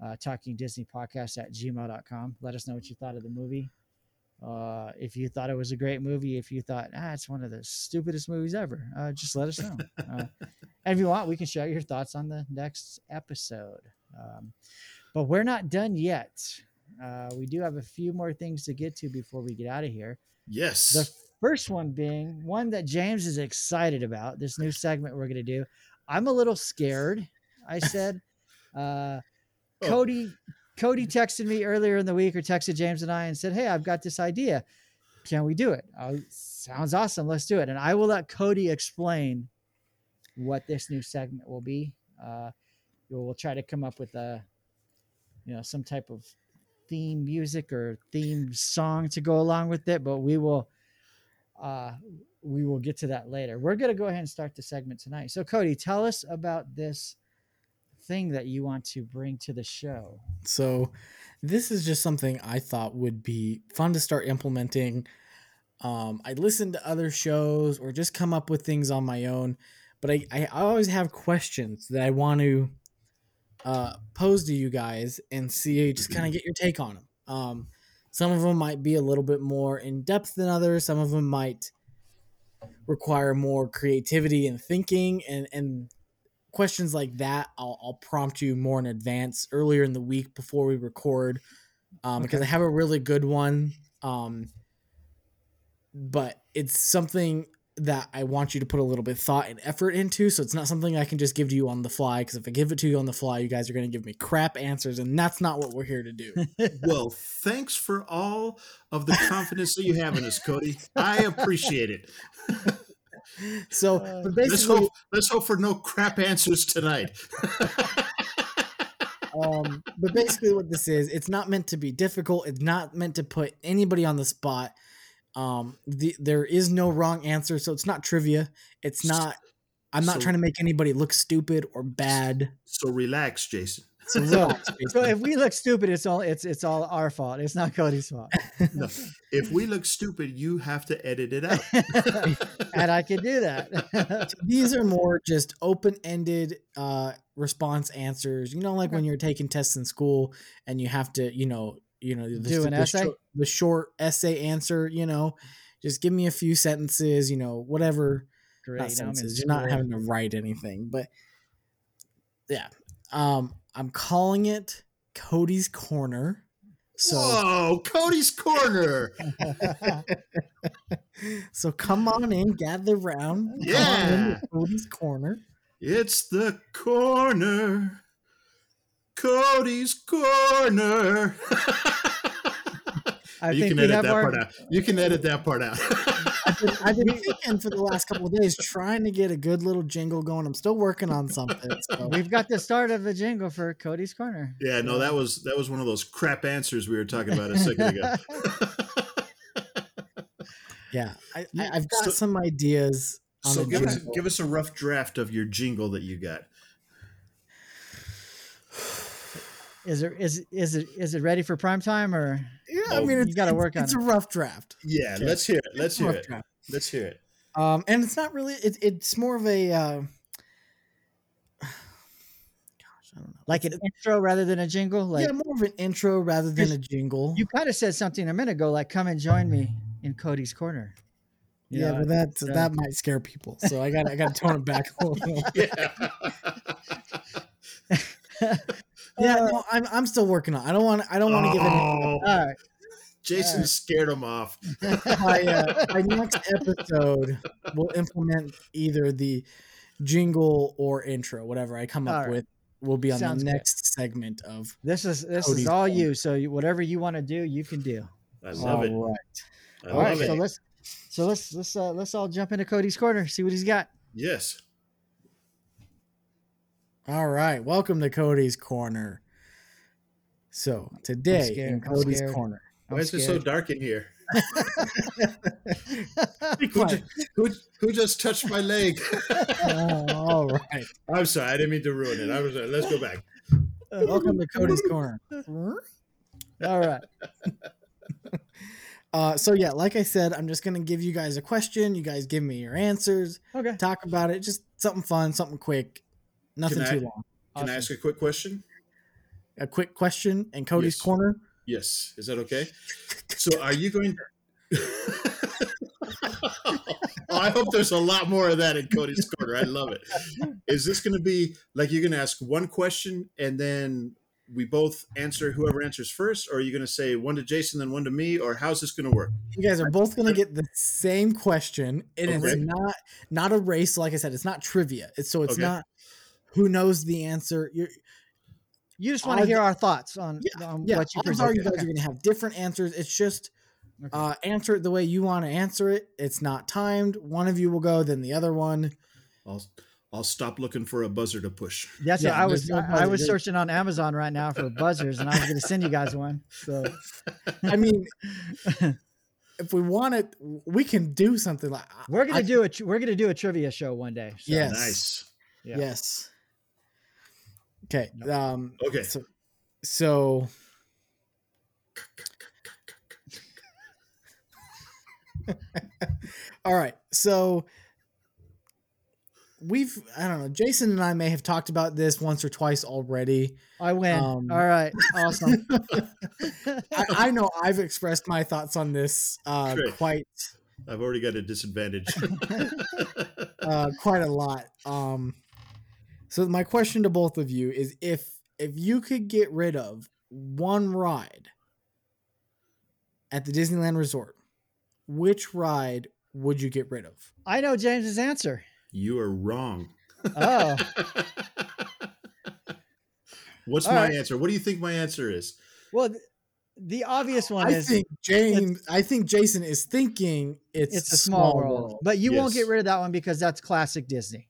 uh, talkingdisneypodcast at gmail.com. Let us know what you thought of the movie. Uh, if you thought it was a great movie, if you thought, ah, it's one of the stupidest movies ever, uh, just let us know. Uh, and if you want, we can share your thoughts on the next episode. Um, but we're not done yet. Uh, we do have a few more things to get to before we get out of here. yes. The first one being one that James is excited about. This new segment we're going to do. I'm a little scared. I said, uh, Oh. Cody. Cody texted me earlier in the week, or texted James and I, and said, "Hey, I've got this idea. Can we do it? Oh, sounds awesome. Let's do it." And I will let Cody explain what this new segment will be. Uh, we'll, we'll try to come up with a, you know, some type of theme music or theme song to go along with it, but we will, uh, we will get to that later. We're gonna go ahead and start the segment tonight. So, Cody, tell us about this thing that you want to bring to the show. So, this is just something I thought would be fun to start implementing. Um, I listen to other shows or just come up with things on my own, but I, I always have questions that I want to uh, pose to you guys and see, just kind of get your take on them. Um, some of them might be a little bit more in depth than others. Some of them might require more creativity and thinking and and questions like that I'll, I'll prompt you more in advance earlier in the week before we record um, because I have a really good one um, but it's something that I want you to put a little bit of thought and effort into so it's not something I can just give to you on the fly because if I give it to you on the fly you guys are going to give me crap answers and that's not what we're here to do well, thanks for all of the confidence that you have in us, Cody. I appreciate it. so Uh, but Let's basically hope, let's hope for no crap answers tonight. um, but basically what this is it's not meant to be difficult it's not meant to put anybody on the spot um the, there is no wrong answer so it's not trivia it's not i'm not So- trying to make anybody look stupid or bad so relax, Jason. so relax, So if we look stupid, it's all it's it's all our fault. It's not Cody's fault, No, if we look stupid, you have to edit it out. and I can do that. these are more just open-ended uh response answers you know like when you're taking tests in school and you have to you know you know the, Do an the essay? short, the short essay answer you know just give me a few sentences you know whatever Great. not sentences you're not having to write anything but yeah um i'm calling it cody's corner so Whoa, Cody's corner. so come on in gather round Come on in to Yeah. cody's corner It's the corner. Cody's corner. I you think can we edit have that our. part out. You can edit that part out. I've been thinking for the last couple of days, trying to get a good little jingle going. I'm still working on something. So. We've got the start of a jingle for Cody's corner. yeah, no, that was that was one of those crap answers we were talking about a second ago. Yeah, I, I, I've got So- some ideas on so give us give us a rough draft of your jingle that you got. Is it is is it is it ready for prime time or? yeah, I mean, you it's, gotta it's- work on It's it. a rough draft. Yeah, Okay. let's hear it. Let's hear it. draft. Let's hear it. Um, and it's not really. It, it's more of a. Uh, gosh, I don't know. Like an intro rather than a jingle. Like yeah, more of an intro rather than a jingle. you kind of said something a minute ago, like "Come and join me in Cody's corner." You yeah, know, but that uh, that might scare people. So I got I got to tone it back a little. Yeah. yeah, no, I'm I'm still working on. it. I don't want I don't want to give it. Oh, All right. Jason scared him off. by, uh, by next episode, we'll implement either the jingle or intro, whatever I come up All right. with. Will be on Sounds the good. next segment of. This is this Cody's is all corner. you. So you, whatever you want to do, you can do. I love it. All right. I All right. love So it. let's so let's let's uh, let's all jump into Cody's corner. See what he's got. Yes. All right. Welcome to Cody's corner. So today in Cody's corner. I'm Why is it so dark in here? Who, quiet. ju- who, who just touched my leg? Oh, all right. I'm sorry, I didn't mean to ruin it. I was. Let's go back. Welcome to Cody's corner. all right. Uh, so yeah, like I said, I'm just gonna give you guys a question. You guys give me your answers. Okay. Talk about it. Just something fun, something quick. Nothing I- too long. Can I ask a quick question? A quick question in Cody's Yes. corner. Yes. Is that okay? So, are you going? To... I hope there's a lot more of that in Cody's corner. I love it. Is this going to be like you're going to ask one question and then we both answer whoever answers first, or are you going to say one to Jason then one to me, or how's this going to work? You guys are both gonna get the same question, and Okay. it's not not a race. Like I said, it's not trivia. It's so it's Okay. not who knows the answer. You're You just want to Odds- hear our thoughts on, Yeah, on yeah. what you odds are you guys Okay. are gonna have different answers. It's just Okay. uh, answer it the way you want to answer it. It's not timed. One of you will go, then the other one. I'll I'll stop looking for a buzzer to push. That's Yeah, what I was. no I, I was searching on Amazon right now for buzzers, and I was going to send you guys one. So I mean, if we want it, we can do something like we're going I- to do a we're going to do a trivia show one day. So. Yes. Nice. Yeah. Yes. Okay. Um. Okay. So, so all right. So we've I don't know. Jason and I may have talked about this once or twice already. I win. Um, All right. Awesome. I, I know I've expressed my thoughts on this uh, Great. quite I've already got a disadvantage. uh, quite a lot. Um, so my question to both of you is if if you could get rid of one ride at the Disneyland Resort, which ride would you get rid of? I know James's answer. you are wrong. Oh, What's All my right. answer? What do you think my answer is? well, th- the obvious one I is think James. I think Jason is thinking it's, it's a small world, but you won't get rid of that one because that's classic Disney.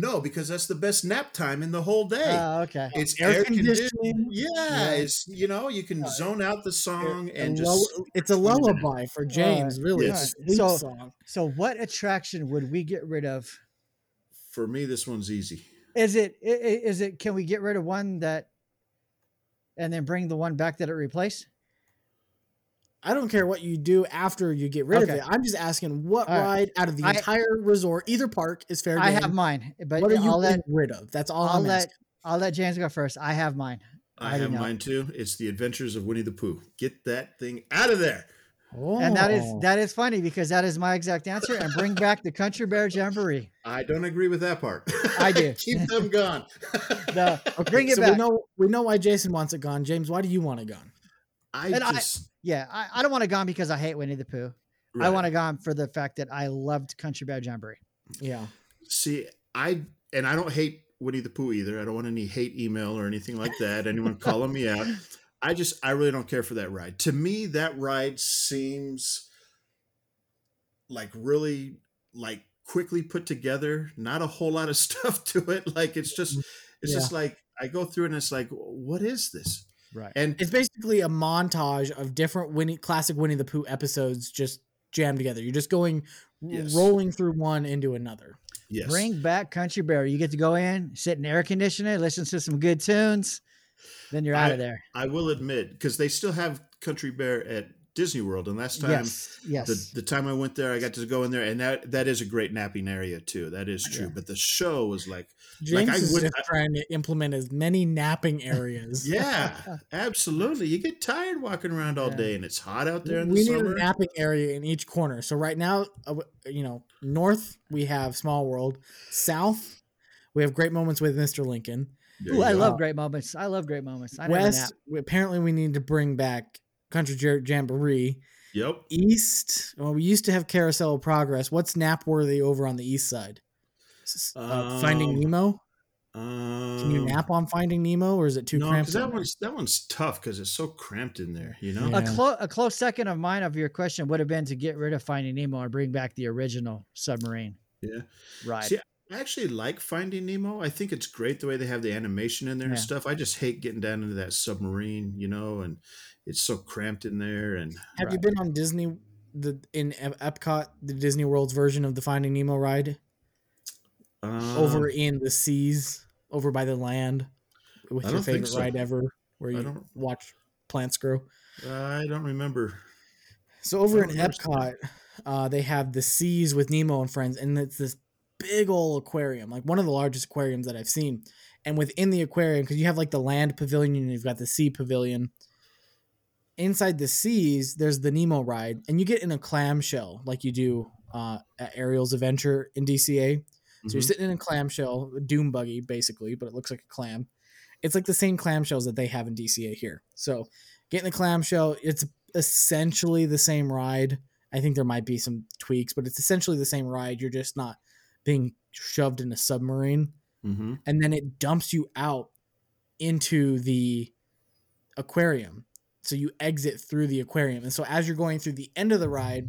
No, because that's the best nap time in the whole day. Oh, okay. it's air air conditioning. conditioning. Yeah, Yeah. it's you know you can zone out the song A and lull- just it's a lullaby for James. Really, Yes. it's So- song. So, what attraction would we get rid of? for me this one's easy. Is it i- i- is it can we get rid of one that and then bring the one back that it replaced? I don't care what you do after you get rid Okay. of it. I'm just asking what All right. ride out of the I- entire resort, either park, is fair I have mine, but what are you I'll let getting rid of? That's all I'll I'm let asking. I'll let James go first. I have mine. I, already have mine too. It's the Adventures of Winnie the Pooh. Get that thing out of there. And that is Oh. that is funny because that is my exact answer. And bring back the Country Bear Jamboree. I don't agree with that part. I do. Keep them gone. No, Okay, bring it so back. we know we know why Jason wants it gone. James, why do you want it gone? I And I- just yeah, I, I don't want it gone because I hate Winnie the Pooh. I right. want it gone for the fact that I loved Country Bear Jamboree. Yeah. see. I and I don't hate Winnie the Pooh either. I don't want any hate email or anything like that. Anyone calling me out. I just I really don't care for that ride. To me, that ride seems like really like quickly put together. Not a whole lot of stuff to it. Like it's just it's Yeah. just like I go through and it's like, what is this? Right. And It's basically a montage of different Winnie classic Winnie the Pooh episodes just jammed together. You're just going Yes. rolling through one into another. yes, Bring back Country Bear. You get to go in, sit in air conditioner, listen to some good tunes, then you're out I- of there. I will admit because they still have Country Bear at Disney World, and last time Yes. Yes. the, the time I went there, I got to go in there, and that that is a great napping area too. That is true. Yeah. But the show was like, James Like, I is would- just I- trying to implement as many napping areas. yeah, absolutely. You get tired walking around all Yeah. day, and it's hot out there in we the need summer. a napping area in each corner. So right now, uh, you know, north we have Small World. South we have Great Moments with Mr. Lincoln. Ooh, I go. love great moments. I love great moments. I. West we- apparently we need to bring back Country Jamboree. Yep. East, well, we used to have Carousel of Progress. What's nap worthy over on the east side? S- Uh, Finding Um, Nemo. Um, Can you nap on Finding Nemo, or is it too No, cramped? that one's that one's tough because it's so cramped in there. You know. Yeah. A, clo- a close second of mine of your question would have been to get rid of Finding Nemo and bring back the original submarine Yeah. ride. See, I actually like Finding Nemo. I think it's great the way they have the animation in there and stuff. I just hate getting down into that submarine, you know, and it's so cramped in there. And Have you been on Disney the in Epcot, the Disney World's version of the Finding Nemo ride um, over in the seas, over by the land, with I your favorite so. ride ever, where you don't- watch plants grow? I don't remember. So over in. Epcot, uh, they have the seas with Nemo and friends, and it's this big old aquarium, like one of the largest aquariums that I've seen. And within the aquarium, because you have like the land pavilion and you've got the sea pavilion. Inside the seas, there's the Nemo ride, and you get in a clamshell like you do uh, at Ariel's Adventure in DCA. So you're Mhm. sitting in a clamshell, a doom buggy basically, but it looks like a clam. It's like the same clamshells that they have in DCA here. So getting the clamshell, it's essentially the same ride. I think there might be some tweaks, but it's essentially the same ride. You're just not being shoved in a submarine, Mhm. and then it dumps you out into the aquarium. So you exit through the aquarium, and so as you're going through the end of the ride,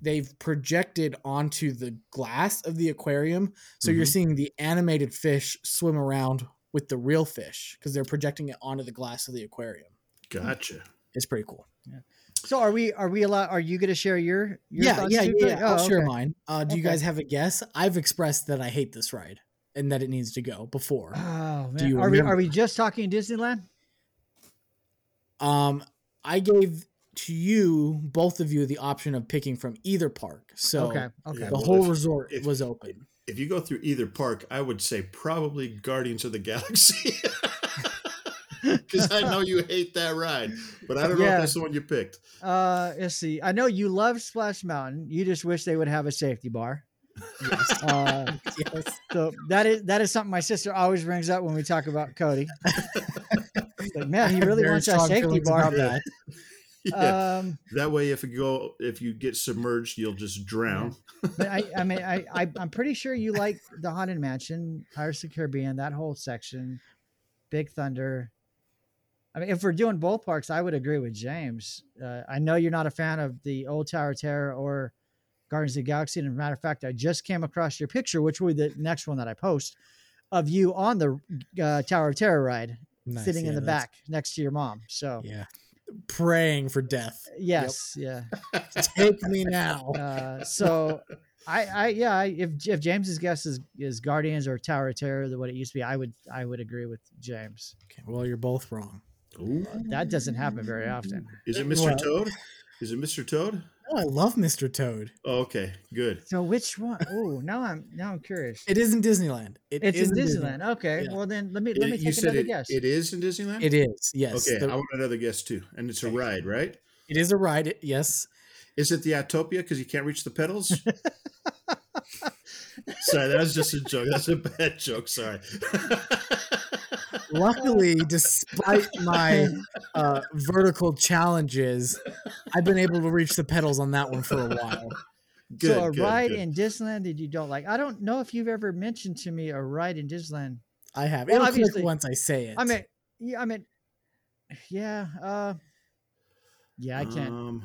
they've projected onto the glass of the aquarium, so you're Mhm. seeing the animated fish swim around with the real fish because they're projecting it onto the glass of the aquarium. Gotcha. It's pretty cool. Yeah. So are we? Are we allowed? Are you going to share your? your yeah, thoughts yeah, too, yeah. Cody? I'll Oh, share mine. Uh, do you guys have a guess? I've expressed that I hate this ride and that it needs to go before. Oh Do man, you are we? Are we just talking Disneyland? Um, I gave to you both of you the option of picking from either park, so okay. Okay. Yeah. the Well, whole if- resort if- was open. If you go through either park, I would say probably Guardians of the Galaxy. Because I know you hate that ride, but I don't know if that's the one you picked. Uh, let's see. I know you love Splash Mountain. You just wish they would have a safety bar. Uh, yes. so that is that is something my sister always brings up when we talk about Cody. like, man, he really wants that safety bar. that. Yeah. Um, that way, if you go, if you get submerged, you'll just drown. but I, I mean, I, I, I'm pretty sure you like the Haunted Mansion, Pirates of the Caribbean, that whole section, Big Thunder. I mean, if we're doing both parks, I would agree with James. Uh, I know you're not a fan of the Old Tower of Terror or Guardians of the Galaxy. And as a matter of fact, I just came across your picture, which will be the next one that I post, of you on the uh, Tower of Terror ride, Nice, sitting in the that's- back next to your mom. So, Yeah, praying for death. yes, yeah. Take me now. Uh, so I, I, yeah, I, if if James's guess is is Guardians or Tower of Terror, the what it used to be, I would I would agree with James. Okay, well, you're both wrong. Ooh. That doesn't happen very often. Is it Mr. Well- Toad? Is it Mr. Toad? Oh, I love Mr. Toad. Oh, okay, good. So which one? Oh, now I'm now I'm curious. It is in Disneyland. It it's in is Disneyland. Okay, Yeah. well then let me let me It- you take said another it, guess. it is in Disneyland. It is. Yes. Okay, The- I want another guess too, and it's a ride, right? it is a ride. it- Yes. Is it the Autopia because you can't reach the pedals? Sorry, that was just a joke. That's a bad joke. Sorry. Luckily, despite my uh, vertical challenges, I've been able to reach the pedals on that one for a while. good, so a good, ride good. in Disneyland that you don't like. I don't know if you've ever mentioned to me a ride in Disneyland. I have. Well, It'll obviously- once I say it. I mean, yeah, I mean, yeah, uh, yeah, I can't. Um,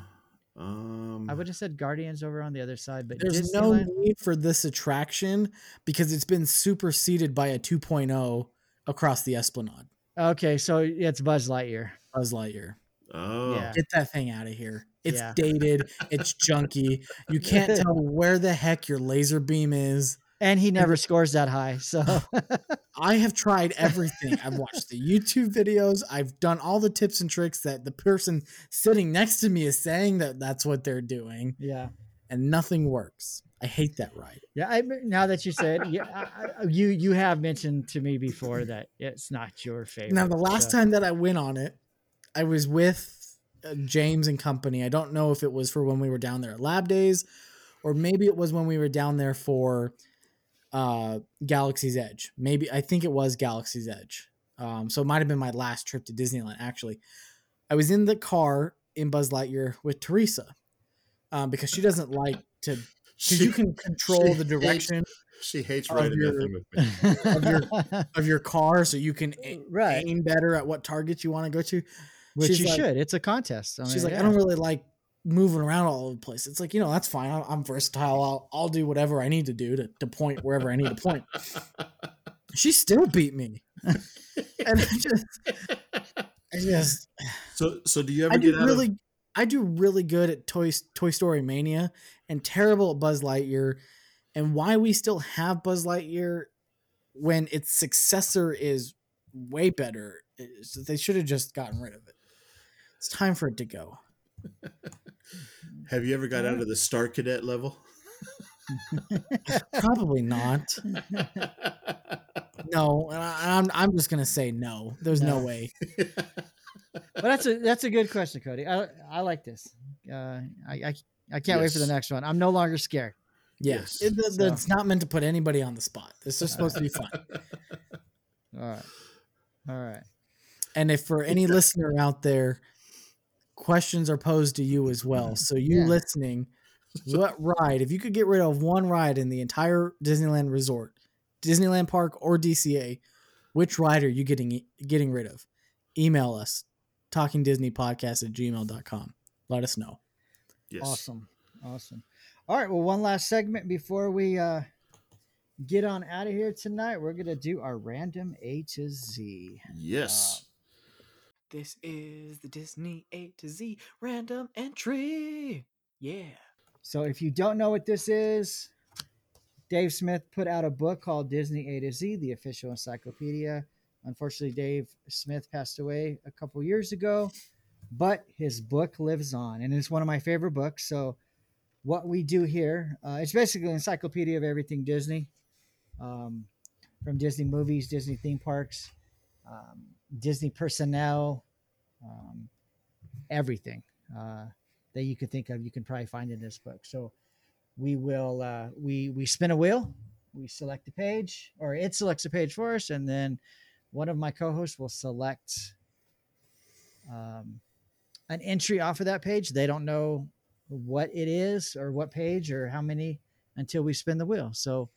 um, I would have said Guardians over on the other side, but There's no need for this attraction because it's been superseded by a 2.0 across the Esplanade. Okay, so it's Buzz Lightyear. Buzz Lightyear. Oh, Yeah. Get that thing out of here. It's Yeah. dated. It's junky. You can't tell where the heck your laser beam is. And he never scores that high. So I have tried everything. I've watched the YouTube videos. I've done all the tips and tricks that the person sitting next to me is saying that that's what they're doing, yeah. and nothing works. I hate that ride. Yeah, I, now that you said, yeah, I, I- you you have mentioned to me before that it's not your favorite. Now, the last so- time that I went on it, I was with uh, James and company. I don't know if it was for when we were down there at Lab Days, or maybe it was when we were down there for uh, Galaxy's Edge. Maybe I think it was Galaxy's Edge. Um, so it might have been my last trip to Disneyland. Actually, I was in the car in Buzz Lightyear with Teresa um, because she doesn't like to because you can control she the hates- direction she hates riding your- with me. of your of your car, so you can a- uh, Right. aim better at what targets you want to go to. which she's you like- should. It's a contest. I She's like, yeah. I don't really like moving around all over the place. It's like, you know, that's fine. I'm, I'm versatile. I'll, I'll do whatever I need to do to, to point wherever I need to point. She still beat me. and I just, I just, So, so do you ever I get do really, of? I do really good at Toy, Toy Story Mania and terrible at Buzz Lightyear. And why we still have Buzz Lightyear when its successor is way better. is They should have just gotten rid of it. It's time for it to go. Have you ever got out of the Star Cadet level? Probably not. No, and I- I'm I'm just gonna say no. There's no, No. way. Well, that's a that's a good question, Cody. I I like this. Uh, I I, I can't wait for the next one. I'm no longer scared. Yes, Yes. it, the- the- it's not meant to put anybody on the spot. This is supposed to be fun. All right, all right. And if for any listener out there, questions are posed to you as well. So you Yeah. listening, what ride? If you could get rid of one ride in the entire Disneyland resort, Disneyland Park or DCA, which ride are you getting getting rid of? Email us, talkingdisneypodcast at gmail.com. Let us know. Yes. Awesome, awesome. All right. Well, one last segment before we uh, get on out of here tonight. We're gonna do our random A to Z. Yes. This is the Disney A to Z random entry. Yeah. So if you don't know what this is, Dave Smith put out a book called Disney A to Z, the official encyclopedia. Unfortunately, Dave Smith passed away a couple years ago, but his book lives on, and it's one of my favorite books. So, what we do here, uh, it's basically an encyclopedia of everything Disney, um, from Disney movies, Disney theme parks, um, Disney personnel, um, everything uh, that you could think of. You can probably find in this book. So, we will uh, we we spin a wheel, we select a page, or it selects a page for us, and then one of my co-hosts will select um, an entry off of that page. They don't know what it is or what page or how many until we spin the wheel. So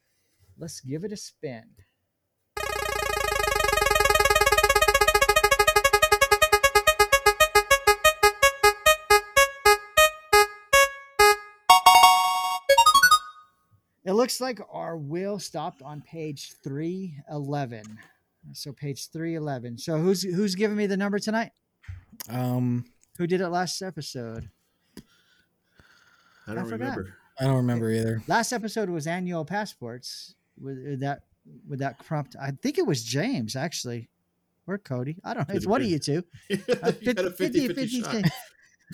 let's give it a spin. It looks like our wheel stopped on page 311. So page 311. So who's who's giving me the number tonight? Um, Who did it last episode? I don't forgot. remember. I don't remember either. Last episode was annual passports. With with that with that prompt, I think it was James actually, or Cody. I don't know. It's Could've one of you two. you Uh, got a 50 50 shot.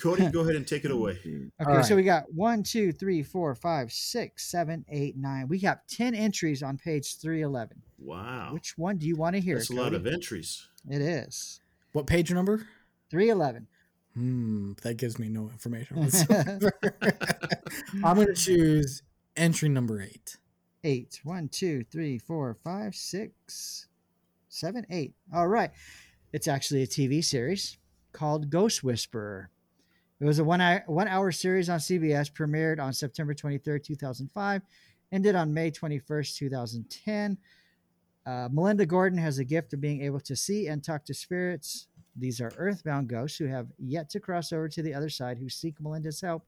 Cody, go ahead and take it away. Okay, All so we got one, two, three, four, five, six, seven, eight, nine. We have ten entries on page three eleven. Wow. Which one do you want to hear? It's a lot of entries. It is What page number? three eleven. Hmm, that gives me no information. whatsoever. I'm going to choose entry number eight. eight. One, two, three, four, five, six, seven, eight. All right. It's actually a TV series called Ghost Whisperer. It was a one hour, one hour series on CBS, premiered on September 23rd, 2005, ended on May 21st, 2010. Uh, Melinda Gordon has a gift of being able to see and talk to spirits. These are earthbound ghosts who have yet to cross over to the other side who seek Melinda's help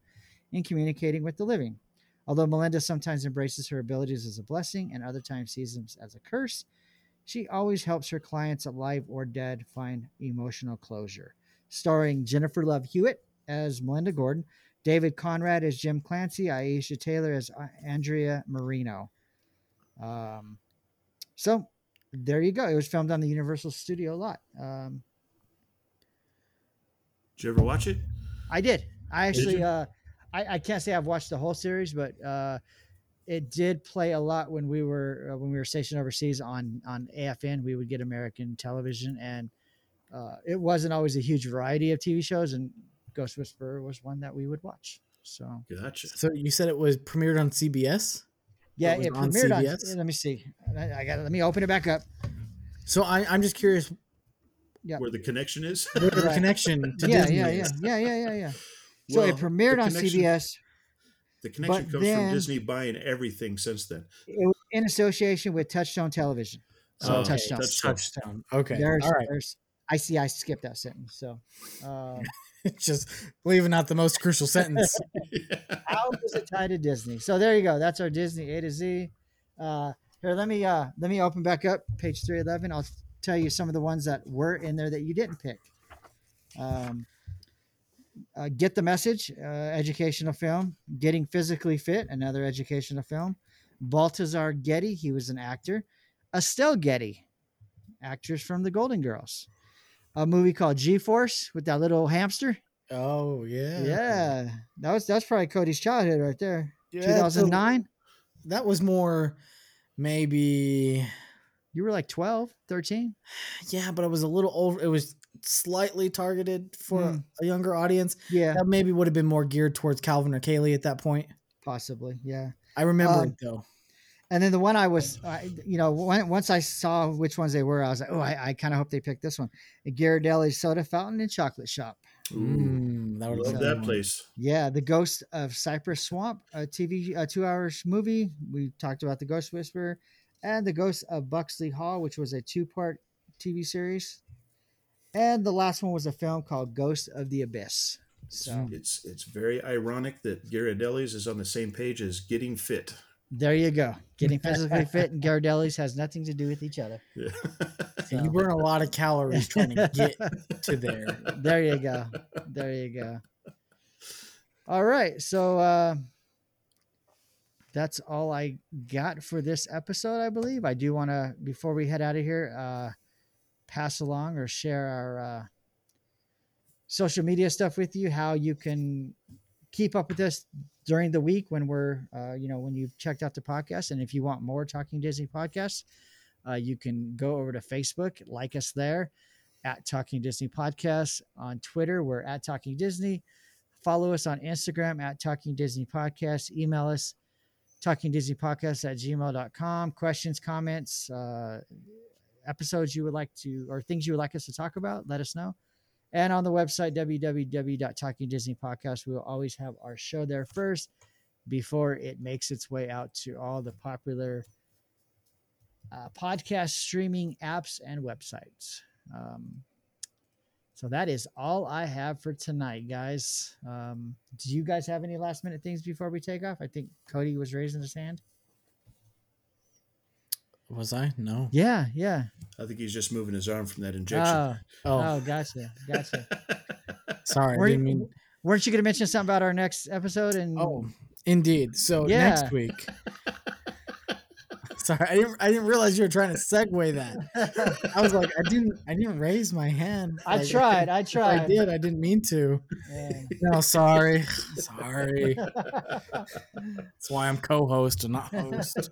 in communicating with the living. Although Melinda sometimes embraces her abilities as a blessing and other times sees them as a curse, she always helps her clients, alive or dead, find emotional closure. Starring Jennifer Love Hewitt as Melinda Gordon, David Conrad as Jim Clancy, Aisha Taylor as uh, Andrea Moreno. Um, so there you go. It was filmed on the Universal Studio lot. Um, Did you ever watch it? I did. I actually, you? uh, I, I can't say I've watched the whole series, but uh, it did play a lot when we were uh, when we were stationed overseas on on AFN. We would get American television, and uh, it wasn't always a huge variety of TV shows, and Ghost Whisperer was one that we would watch. So Gotcha. So you said it was premiered on CBS. yeah, was it premiered on. CBS? Let me see. I, I got. Let me open it back up. So I, I'm just curious Yeah. Where the connection is? where the Right. connection to Yeah, Disney yeah, yeah, is. yeah, yeah, yeah, yeah. So Well, it premiered on CBS. The connection comes then- from Disney buying everything since then. It was in association with Touchstone Television. So Oh, Touchstone. Touchstone. Touchdown. Okay. There's, All right. there's, I see. I skipped that sentence. So, um, just leaving out the most crucial sentence. how does it tie to Disney? So there you go. That's our Disney A to Z. Uh, here, let me uh, let me open back up page three eleven. I'll tell you some of the ones that were in there that you didn't pick. Um, uh, Get the message, uh, educational film. Getting physically fit, another educational film. Balthazar Getty, he was an actor. Estelle Getty, actress from The Golden Girls. A movie called G Force with that little hamster. Oh yeah. Yeah, that was that's probably Cody's childhood right there. Yeah, Two thousand nine. so that was more maybe You were like 12, 13. yeah, but it was a little over it was slightly targeted for Hmm. a younger audience. Yeah, That maybe would have been more geared towards Calvin or Kaylee at that point. possibly. Yeah. I remember Um, it though. And then the one I was, I, you know, when, once I saw which ones they were, I was like, oh, I, I kind of hope they picked this one. The Ghirardelli Soda Fountain and Chocolate Shop. Ooh, Mm, that would love have that place. Yeah, The Ghost of Cypress Swamp, a TV, a two hours movie. We talked about The Ghost Whisperer and The Ghost of Buxley Hall, which was a two part TV series. And the last one was a film called Ghost of the Abyss. So It's it's very ironic that Ghirardelli's is on the same page as Getting Fit. there you go. Getting physically fit and Ghirardelli's has nothing to do with each other. Yeah. You burn a lot of calories trying to get to there. there you go. There you go. All right. So uh that's all I got for this episode, I believe. I do want to before we head out of here, uh pass along or share our uh social media stuff with you, how you can keep up with us during the week when we're uh, you know, when you've checked out the podcast. And if you want more Talking Disney podcasts, uh, you can go over to Facebook, like us there at Talking Disney Podcast. On Twitter, we're at Talking Disney. Follow us on Instagram at Talking Disney Podcast. Email us Talking Disney Podcast at gmail.com. Questions, comments, uh, episodes you would like to, or things you would like us to talk about, let us know. And on the website, www.talkingdisneypodcast, we will always have our show there first before it makes its way out to all the popular uh, podcast streaming apps and websites. Um, so that is all I have for tonight, guys. Um, do you guys have any last minute things before we take off? I think Cody was raising his hand. Was I? No. Yeah, yeah. I think he's just moving his arm from that injection. Oh, Oh, oh, gotcha, gotcha. sorry. I Were didn't you- mean. Weren't you going to mention something about our next episode? And Oh, indeed. So Yeah. next week. Sorry, I didn't. I didn't realize you were trying to segue that. I was like, I didn't. I didn't raise my hand. I Like, tried. I I tried. I did. I didn't mean to. Yeah. No, sorry. Sorry. That's why I'm co-host and not host.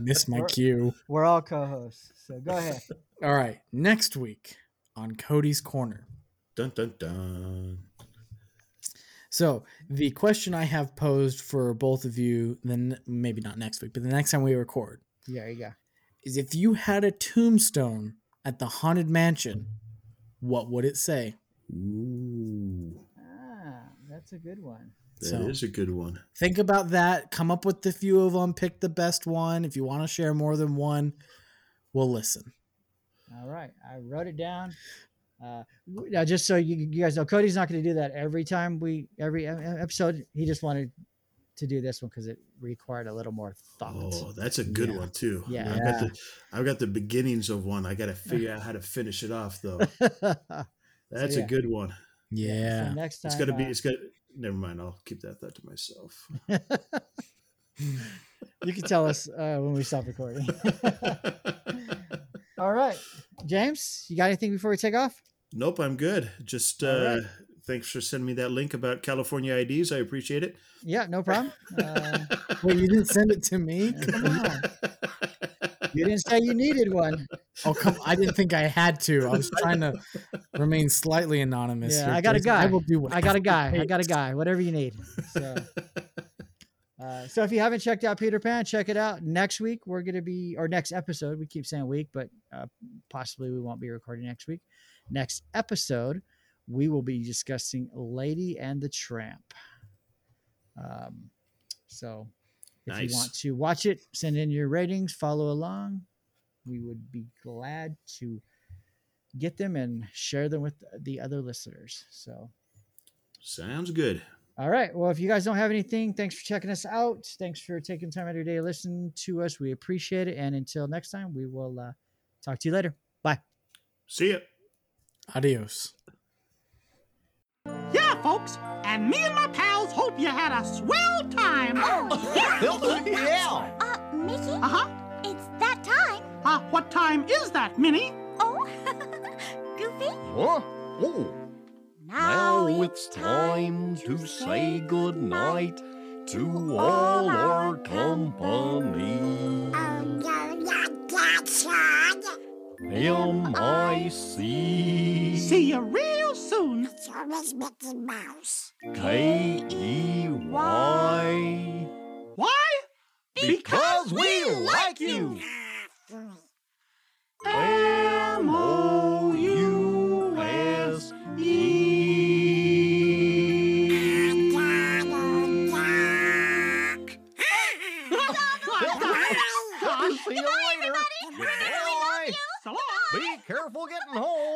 Miss my We're- cue. We're all co-hosts, so go ahead. All right. Next week on Cody's Corner. Dun dun dun. So the question I have posed for both of you, then maybe not next week, but the next time we record, There you go. is if you had a tombstone at the haunted mansion, what would it say? Ooh, Ah, that's a good one. that is So- a good one. Think about that. Come up with a few of them. Pick the best one. If you want to share more than one, we'll listen. All right, I wrote it down. Uh, now, just so you, you guys know, Cody's not going to do that every time we every episode. He just wanted to do this one because it required a little more thought. Oh, that's a good Yeah. one too. Yeah. I've got the I've got the beginnings of one. I got to figure out how to finish it off though. That's yeah. a good one. Yeah. So next time, It's got to be. uh, It's got. Never mind. I'll keep that thought to myself. you can tell us uh, when we stop recording. All right, James, you got anything before we take off? Nope, I'm good. Just uh, right. thanks for sending me that link about California IDs. I appreciate it. Yeah, no problem. Um, Wait, you didn't send it to me? come on. You didn't say you needed one. Oh, come! I didn't think I had to. I was trying to remain slightly anonymous. Yeah, I got a Jason. I guy. will do. I got a guy. I got a guy. Whatever you need. So, uh, so if you haven't checked out Peter Pan, check it out. Next week we're gonna be, or next episode. We keep saying week, but uh, possibly we won't be recording next week. Next episode, we will be discussing Lady and the Tramp. Um, so if Nice. you want to watch it, send in your ratings, follow along. We would be glad to get them and share them with the other listeners. So. Sounds good. All right. Well, if you guys don't have anything, thanks for checking us out. Thanks for taking time out of your day to listen to us. We appreciate it. And until next time, we will uh, talk to you later. Bye. See ya. Adios. Yeah, folks, and me and my pals hope you had a swell time. Oh, yeah. yeah. Uh, Mickey, Uh huh. it's that time. Uh, what time is that, Minnie? Oh, Goofy. Huh? Oh, Now, now it's time to say goodnight to all our company. Oh, no, not that, Sean. M-I-C See you real soon. It's always Mickey Mouse. K-E-Y Why? Because we like you! Getting home!